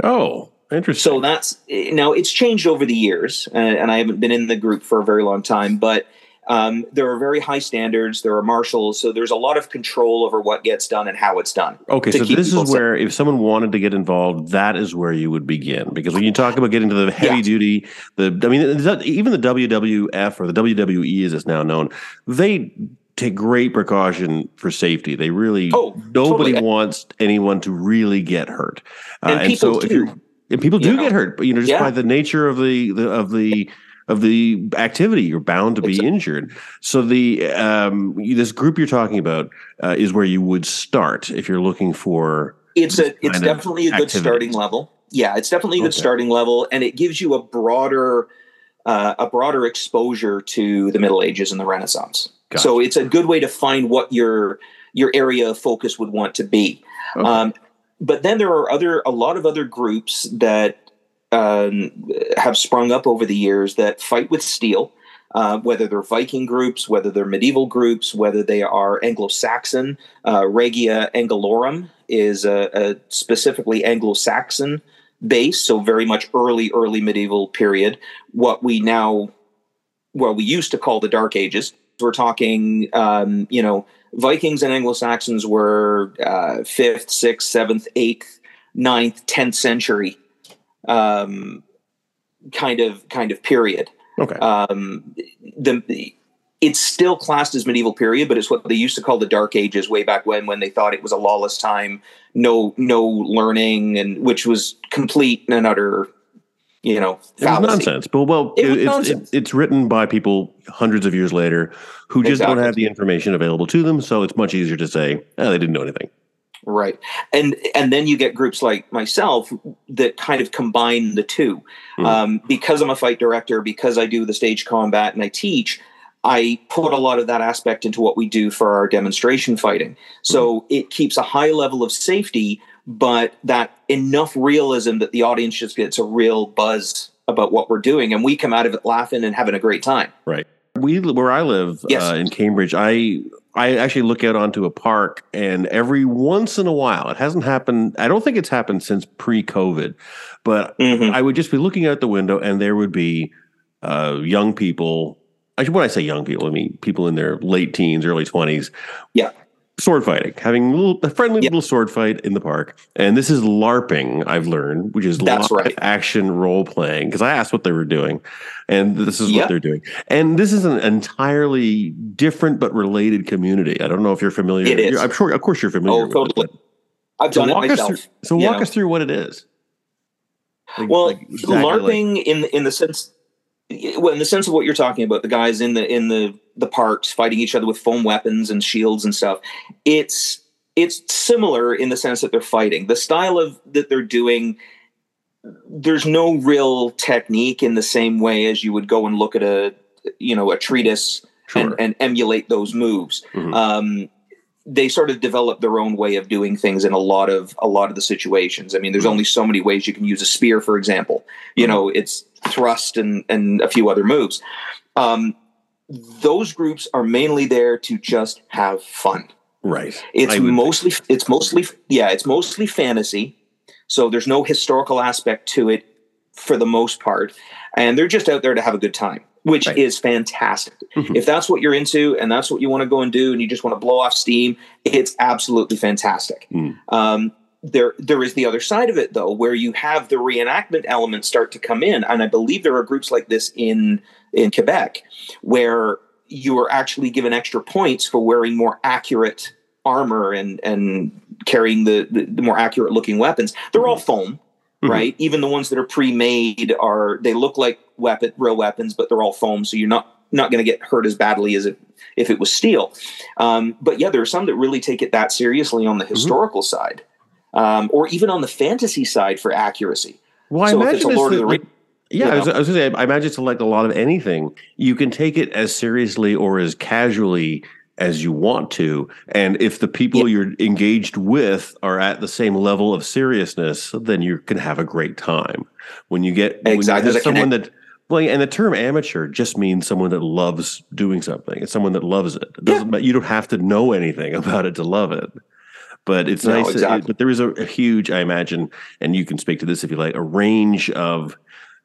Oh, interesting. So that's now it's changed over the years, uh, and I haven't been in the group for a very long time, but um, there are very high standards. There are marshals, so there's a lot of control over what gets done and how it's done. Okay, so this is where if someone wanted to get involved, that is where you would begin. Because when you talk about getting to the heavy Yeah. duty, the I mean, even the WWF or the WWE as it's now known, they take great precaution for safety. They really Oh, nobody totally. wants anyone to really get hurt. Uh, And people if do. you're and people do You know? get hurt, but you know just Yeah. by the nature of the, the of the of the activity, you're bound to be Exactly. injured. So the um, this group you're talking about uh, is where you would start if you're looking for it's a it's definitely a good activity. starting level. Yeah, it's definitely a good Okay. starting level, and it gives you a broader uh, a broader exposure to the Middle Ages and the Renaissance. Gotcha. So it's a good way to find what your your area of focus would want to be. Okay. Um, but then there are other a lot of other groups that um, have sprung up over the years that fight with steel. Uh, whether they're Viking groups, whether they're medieval groups, whether they are Anglo-Saxon, uh, Regia Anglorum is a, a specifically Anglo-Saxon base, so very much early, early medieval period. What we now, well, we used to call the Dark Ages. We're talking, um, you know, Vikings and Anglo Saxons were uh, fifth, sixth, seventh, eighth, ninth, tenth century um, kind of kind of period. okay. Um, the it's still classed as medieval period, but it's what they used to call the Dark Ages way back when, when they thought it was a lawless time, no no learning, and which was complete and utter, you know, It fallacy. nonsense. But well, It it's, nonsense. It, it's written by people hundreds of years later who just don't have the information available to them. So it's much easier to say, oh, they didn't know anything. Right. And and then you get groups like myself that kind of combine the two. Hmm. Um, because I'm a fight director, because I do the stage combat and I teach, I put a lot of that aspect into what we do for our demonstration fighting. So it keeps a high level of safety, but that enough realism that the audience just gets a real buzz about what we're doing, and we come out of it laughing and having a great time. Right. We where I live Yes. uh, in Cambridge, I I actually look out onto a park, and every once in a while, it hasn't happened. I don't think it's happened since pre-COVID, but Mhm. I would just be looking out the window, and there would be uh, young people. Actually, when I say young people, I mean people in their late teens, early twenties. Yeah. Sword fighting, having a little a friendly Yeah. little sword fight in the park, and this is LARPing. I've learned, which is That's live right. action role playing, because I asked what they were doing, and this is Yeah. what they're doing. And this is an entirely different but related community. I don't know if you're familiar. It is. I'm sure, of course, you're familiar. Oh, with totally. it. I've So done it myself. through. So walk know. us through what it is. Like- well like exactly like- larping in in the sense well in the sense of what you're talking about the guys in the in the the parks fighting each other with foam weapons and shields and stuff it's it's similar in the sense that they're fighting the style of that they're doing there's no real technique in the same way as you would go and look at a you know a treatise Sure. and, and emulate those moves Mhm. um, they sort of develop their own way of doing things in a lot of a lot of the situations. I mean, there's Mhm. only so many ways you can use a spear, for example. You Mhm. know, it's thrust and and a few other moves. Um, those groups are mainly there to just have fun. right. It's would think. mostly it's mostly yeah, it's mostly fantasy. So there's no historical aspect to it for the most part, and they're just out there to have a good time, which Right. is fantastic. Mhm. If that's what you're into and that's what you want to go and do, and you just want to blow off steam, it's absolutely fantastic. Mm. Um, there, there is the other side of it though, where you have the reenactment elements start to come in, and I believe there are groups like this in in Quebec where you are actually given extra points for wearing more accurate armor and and carrying the the, the more accurate looking weapons. They're all foam, Mhm. right? Even the ones that are pre-made are they look like weapon real weapons, but they're all foam, so you're not not going to get hurt as badly as if if it was steel. Um, but yeah, there are some that really take it that seriously on the historical side, um, or even on the fantasy side for accuracy. Well, I so if imagine it's a Lord of the- the Rings, Yeah, you I was. I was gonna say, I imagine it's like a lot of anything. You can take it as seriously or as casually as you want to. And if the people you're engaged with are at the same level of seriousness, then you can have a great time. When you get exactly. when you someone that well, and the term amateur just means someone that loves doing something. It's someone that loves it. it doesn't yeah. you don't have to know anything about it to love it. But it's no, nice. Exactly. But there is a, a, huge, I imagine, and you can speak to this if you like, a range of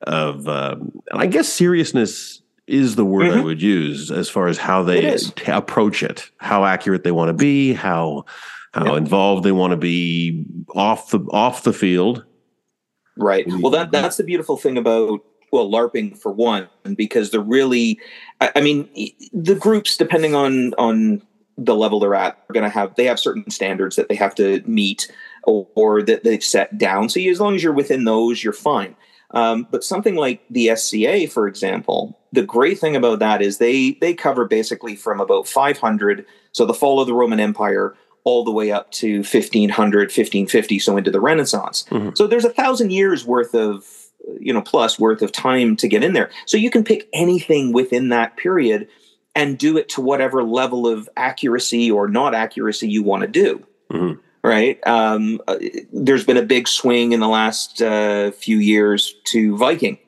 of um, I guess seriousness is the word mm-hmm. I would use as far as how they t- approach it, how accurate they want to be, how how involved they want to be off the off the field. Right. Well, that that's the beautiful thing about well larping for one because they're really I, I mean the groups depending on on the level they're at are going to have they have certain standards that they have to meet or, or, that they've set down so as long as you're within those you're fine um, but something like the SCA, for example, the great thing about that is they they cover basically from about 500, so the fall of the Roman Empire, all the way up to 1500, 1550, so into the Renaissance. Mm-hmm. So there's a thousand years worth of you know plus worth of time to get in there. So you can pick anything within that period and do it to whatever level of accuracy or not accuracy you want to do. Mm-hmm right? Um, uh, there's been a big swing in the last uh, few years to Viking.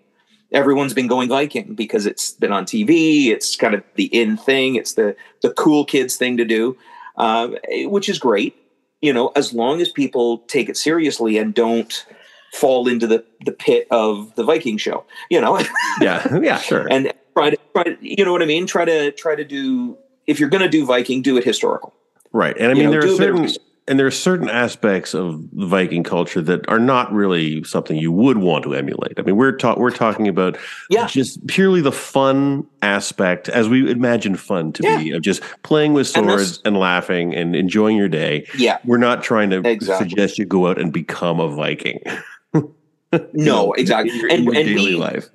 Everyone's been going Viking because it's been on TV. It's kind of the in thing. It's the the cool kids thing to do, uh, which is great. You know, as long as people take it seriously and don't fall into the the pit of the Viking show. You know. yeah. Yeah. Sure. and try to try to you know what I mean. Try to try to do if you're going to do Viking, do it historical. Right. And I mean, you know, there are certain and there are certain aspects of the Viking culture that are not really something you would want to emulate. I mean, we're ta- we're talking about yeah. just purely the fun aspect, as we imagine fun to yeah. be, of just playing with swords and, and, laughing and enjoying your day. Yeah, we're not trying to exactly. suggest you go out and become a Viking. no, exactly. In your, in your and, daily we, life,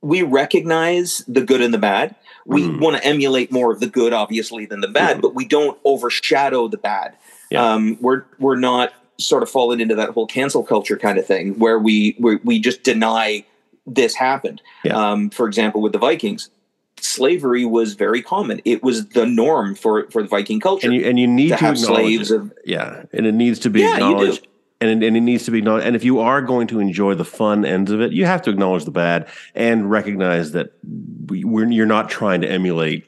we recognize the good and the bad we mm. want to emulate more of the good obviously than the bad mm. but we don't overshadow the bad yeah. um, we're we're not sort of falling into that whole cancel culture kind of thing where we we, we just deny this happened yeah. um, for example with the vikings slavery was very common it was the norm for for the viking culture and you, and you need to, to have slaves of, yeah and it needs to be yeah, acknowledged and and it needs to be known. And if you are going to enjoy the fun ends of it, you have to acknowledge the bad and recognize that we're, you're not trying to emulate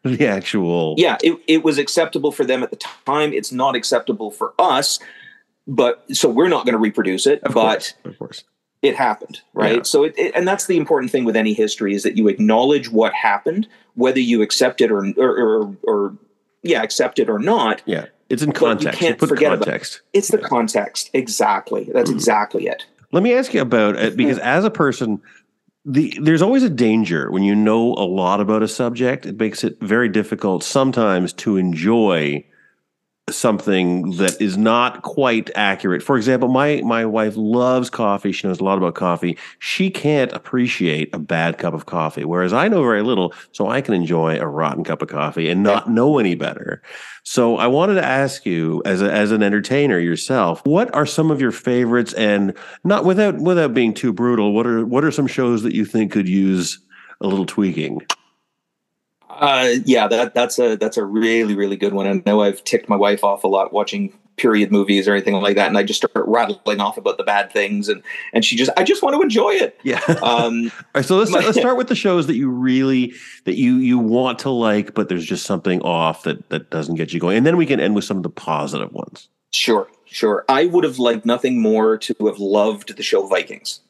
the actual. Yeah, it, it was acceptable for them at the time. It's not acceptable for us, but so we're not going to reproduce it. Of but course, of course, it happened, right? Yeah. So it, it, and that's the important thing with any history is that you acknowledge what happened, whether you accept it or or, or, or yeah, accept it or not. Yeah it's in context. you can't you forget context. About it. It's the context. Exactly. That's mm exactly it. Let me ask you about it because as a person, the there's always a danger when you know a lot about a subject. It makes it very difficult sometimes to enjoy something that is not quite accurate. For example, my my wife loves coffee. She knows a lot about coffee. She can't appreciate a bad cup of coffee, whereas I know very little, so I can enjoy a rotten cup of coffee and not know any better. So I wanted to ask you, as a, as an entertainer yourself, what are some of your favorites? And not without without being too brutal, what are what are some shows that you think could use a little tweaking? Uh, yeah, that that's a that's a really really good one. I know I've ticked my wife off a lot watching period movies or anything like that, and I just start rattling off about the bad things, and and she just I just want to enjoy it. Yeah. Um, All right, so let's my, let's start with the shows that you really that you you want to like, but there's just something off that that doesn't get you going, and then we can end with some of the positive ones. Sure, sure. I would have liked nothing more to have loved the show Vikings.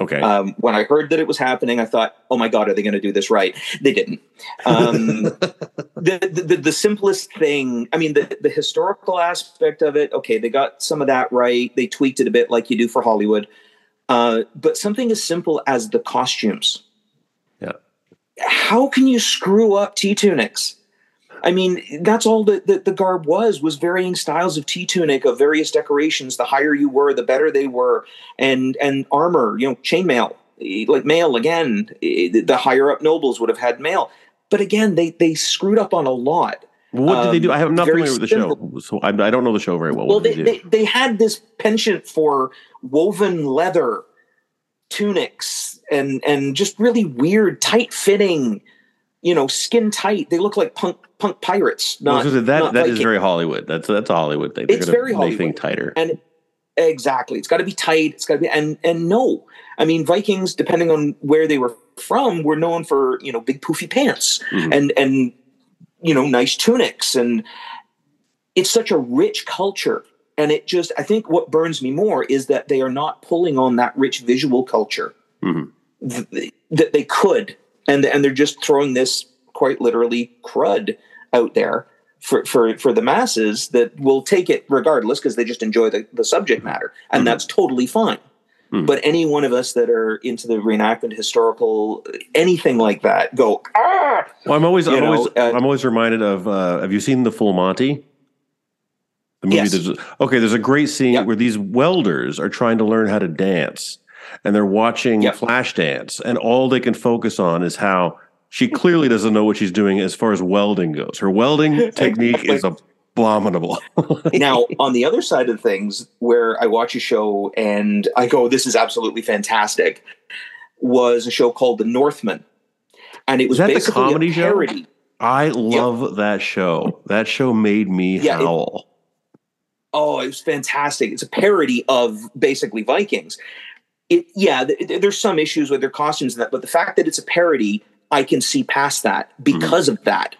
Okay. Um, when I heard that it was happening, I thought, "Oh my God, are they going to do this right?" They didn't. Um, the, the, the simplest thing, I mean, the the historical aspect of it. Okay, they got some of that right. They tweaked it a bit, like you do for Hollywood. Uh, but something as simple as the costumes. Yeah. How can you screw up T tunics? I mean, that's all that the, the, garb was was varying styles of T tunic of various decorations. The higher you were, the better they were, and and armor, you know, chainmail, like mail again. Eh, the higher up nobles would have had mail, but again, they they screwed up on a lot. What did they do? Um, I am not familiar with the show, so I, I, don't know the show very well. Well, they, they, they had this penchant for woven leather tunics and and just really weird, tight fitting you know, skin tight. They look like punk punk pirates. Not, Well, so that not that is very Hollywood. That's that's a Hollywood thing. They're It's very Hollywood. things tighter. and exactly it's got to be tight it's got to be and and no i mean vikings depending on where they were from were known for you know big poofy pants Mhm. and and you know nice tunics and it's such a rich culture and it just i think what burns me more is that they are not pulling on that rich visual culture Mhm. th- that they could and and they're just throwing this quite literally crud out there for for for the masses that will take it regardless because they just enjoy the, the subject matter and Mhm. that's totally fine Mhm. but any one of us that are into the reenactment historical anything like that go ah Well, I'm always, You I'm know, always, uh, I'm always reminded of. Uh, have you seen the Full Monty? The movie. Yes. There's, okay, there's a great scene Yeah. where these welders are trying to learn how to dance, and they're watching Yeah. Flash dance, and all they can focus on is how she clearly doesn't know what she's doing as far as welding goes. Her welding technique is abominable. now on the other side of things where i watch a show and i go this is absolutely fantastic was a show called the Norsemen and it was that the basically comedy a show? parody I love that show. That show made me Yeah, it- Oh, it was fantastic. It's a parody of basically Vikings. It, yeah, th- th- there's some issues with their costumes and that, but the fact that it's a parody, I can see past that mm-hmm. because of that.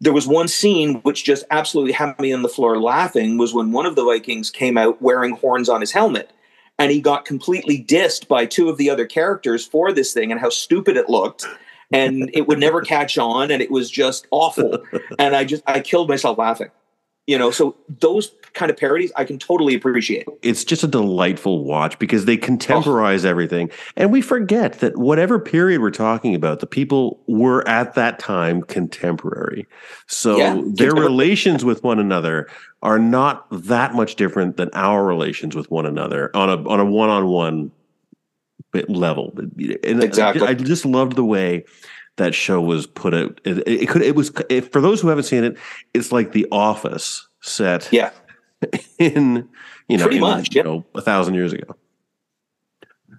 There was one scene which just absolutely had me on the floor laughing was when one of the Vikings came out wearing horns on his helmet. And he got completely dissed by two of the other characters for this thing and how stupid it looked. And it would never catch on, and it was just awful. And I just I killed myself laughing. You know, so those kind of parodies I can totally appreciate. it's just a delightful watch because they contemporize oh. everything. And we forget that whatever period we're talking about the people were at that time contemporary. So Yeah, their relations with one another are not that much different than our relations with one another on a on a one-on-one level. And Exactly. i just loved the way that show was put out it, it could it was if, for those who haven't seen it it's like the office set Yeah. in you know, Pretty in, much, you yep. know, a thousand years ago.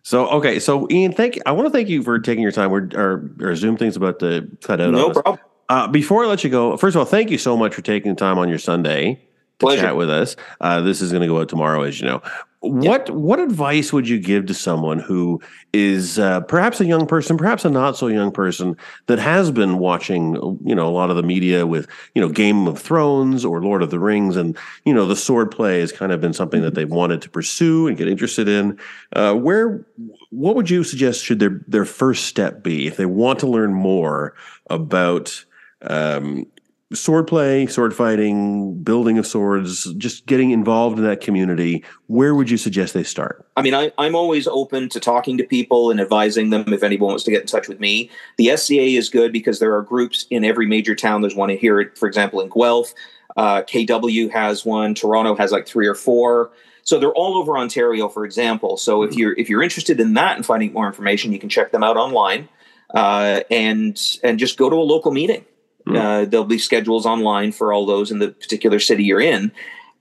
So okay, so Ian, thank I want to thank you for taking your time. We're our, our Zoom thing's about to cut out. No problem. Uh, before I let you go, first of all, thank you so much for taking the time on your Sunday Pleasure. chat with us. Uh, this is going to go out tomorrow, as you know. What what advice would you give to someone who is uh, perhaps a young person, perhaps a not so young person that has been watching, you know, a lot of the media with, you know, Game of Thrones or Lord of the Rings, and you know, the sword play has kind of been something that they've wanted to pursue and get interested in. Uh, where, what would you suggest should their their first step be if they want to learn more about um, sword play, sword fighting, building of swords, just getting involved in that community, where would you suggest they start? I mean, I, I'm always open to talking to people and advising them if anyone wants to get in touch with me. The SCA is good because there are groups in every major town. There's one here, for example, in Guelph. Uh, KW has one. Toronto has like three or four. So they're all over Ontario, for example. So if you're if you're interested in that and finding more information, you can check them out online, uh, and and just go to a local meeting. Mm. Uh, there'll be schedules online for all those in the particular city you're in,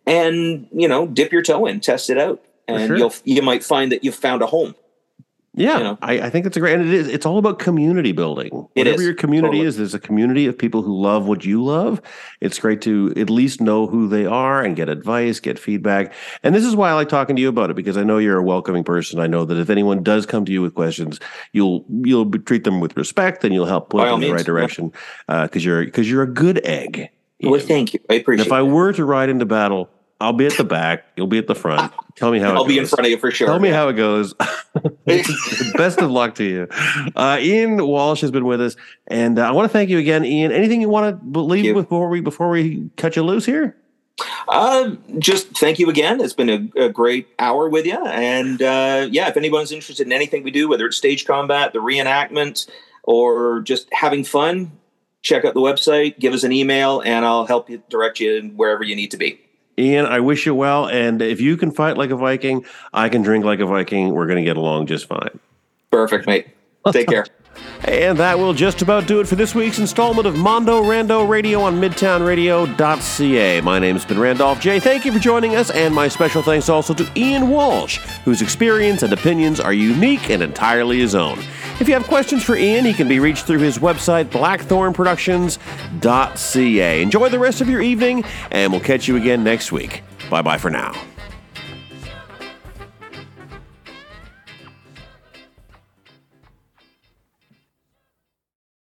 and you know, dip your toe in, test it out, and sure. you'll you might find that you've found a home. Yeah, You know. I, I think it's a great, and it is. It's all about community building. It Whatever is, your community totally. is, there's a community of people who love what you love. It's great to at least know who they are and get advice, get feedback. And this is why I like talking to you about it because I know you're a welcoming person. I know that if anyone does come to you with questions, you'll you'll treat them with respect and you'll help point By them in the means, right direction uh, because you're because you're a good egg. Well, thank you. I And appreciate. if I were to ride into battle, I'll be at the back. You'll be at the front. Tell me how it I'll be in front of you for sure. Tell me how it goes. Best of luck to you. Uh, Ian Walsh has been with us, and uh, I want to thank you again, Ian. Anything you want to leave before we before we cut you loose here? Uh, just thank you again. It's been a, a great hour with you. And uh, yeah, if anyone's interested in anything we do, whether it's stage combat, the reenactment, or just having fun, check out the website, give us an email, and I'll help you direct you wherever you need to be. Ian, I wish you well, and if you can fight like a Viking, I can drink like a Viking. We're going to get along just fine. Perfect, mate. Take care. And that will just about do it for this week's installment of Mondo Rando Radio on MidtownRadio.ca. My name's been Randolph J. Thank you for joining us, and my special thanks also to Ian Walsh, whose experience and opinions are unique and entirely his own. If you have questions for Ian, he can be reached through his website, blackthornproductions.ca. Enjoy the rest of your evening, and we'll catch you again next week. Bye bye for now.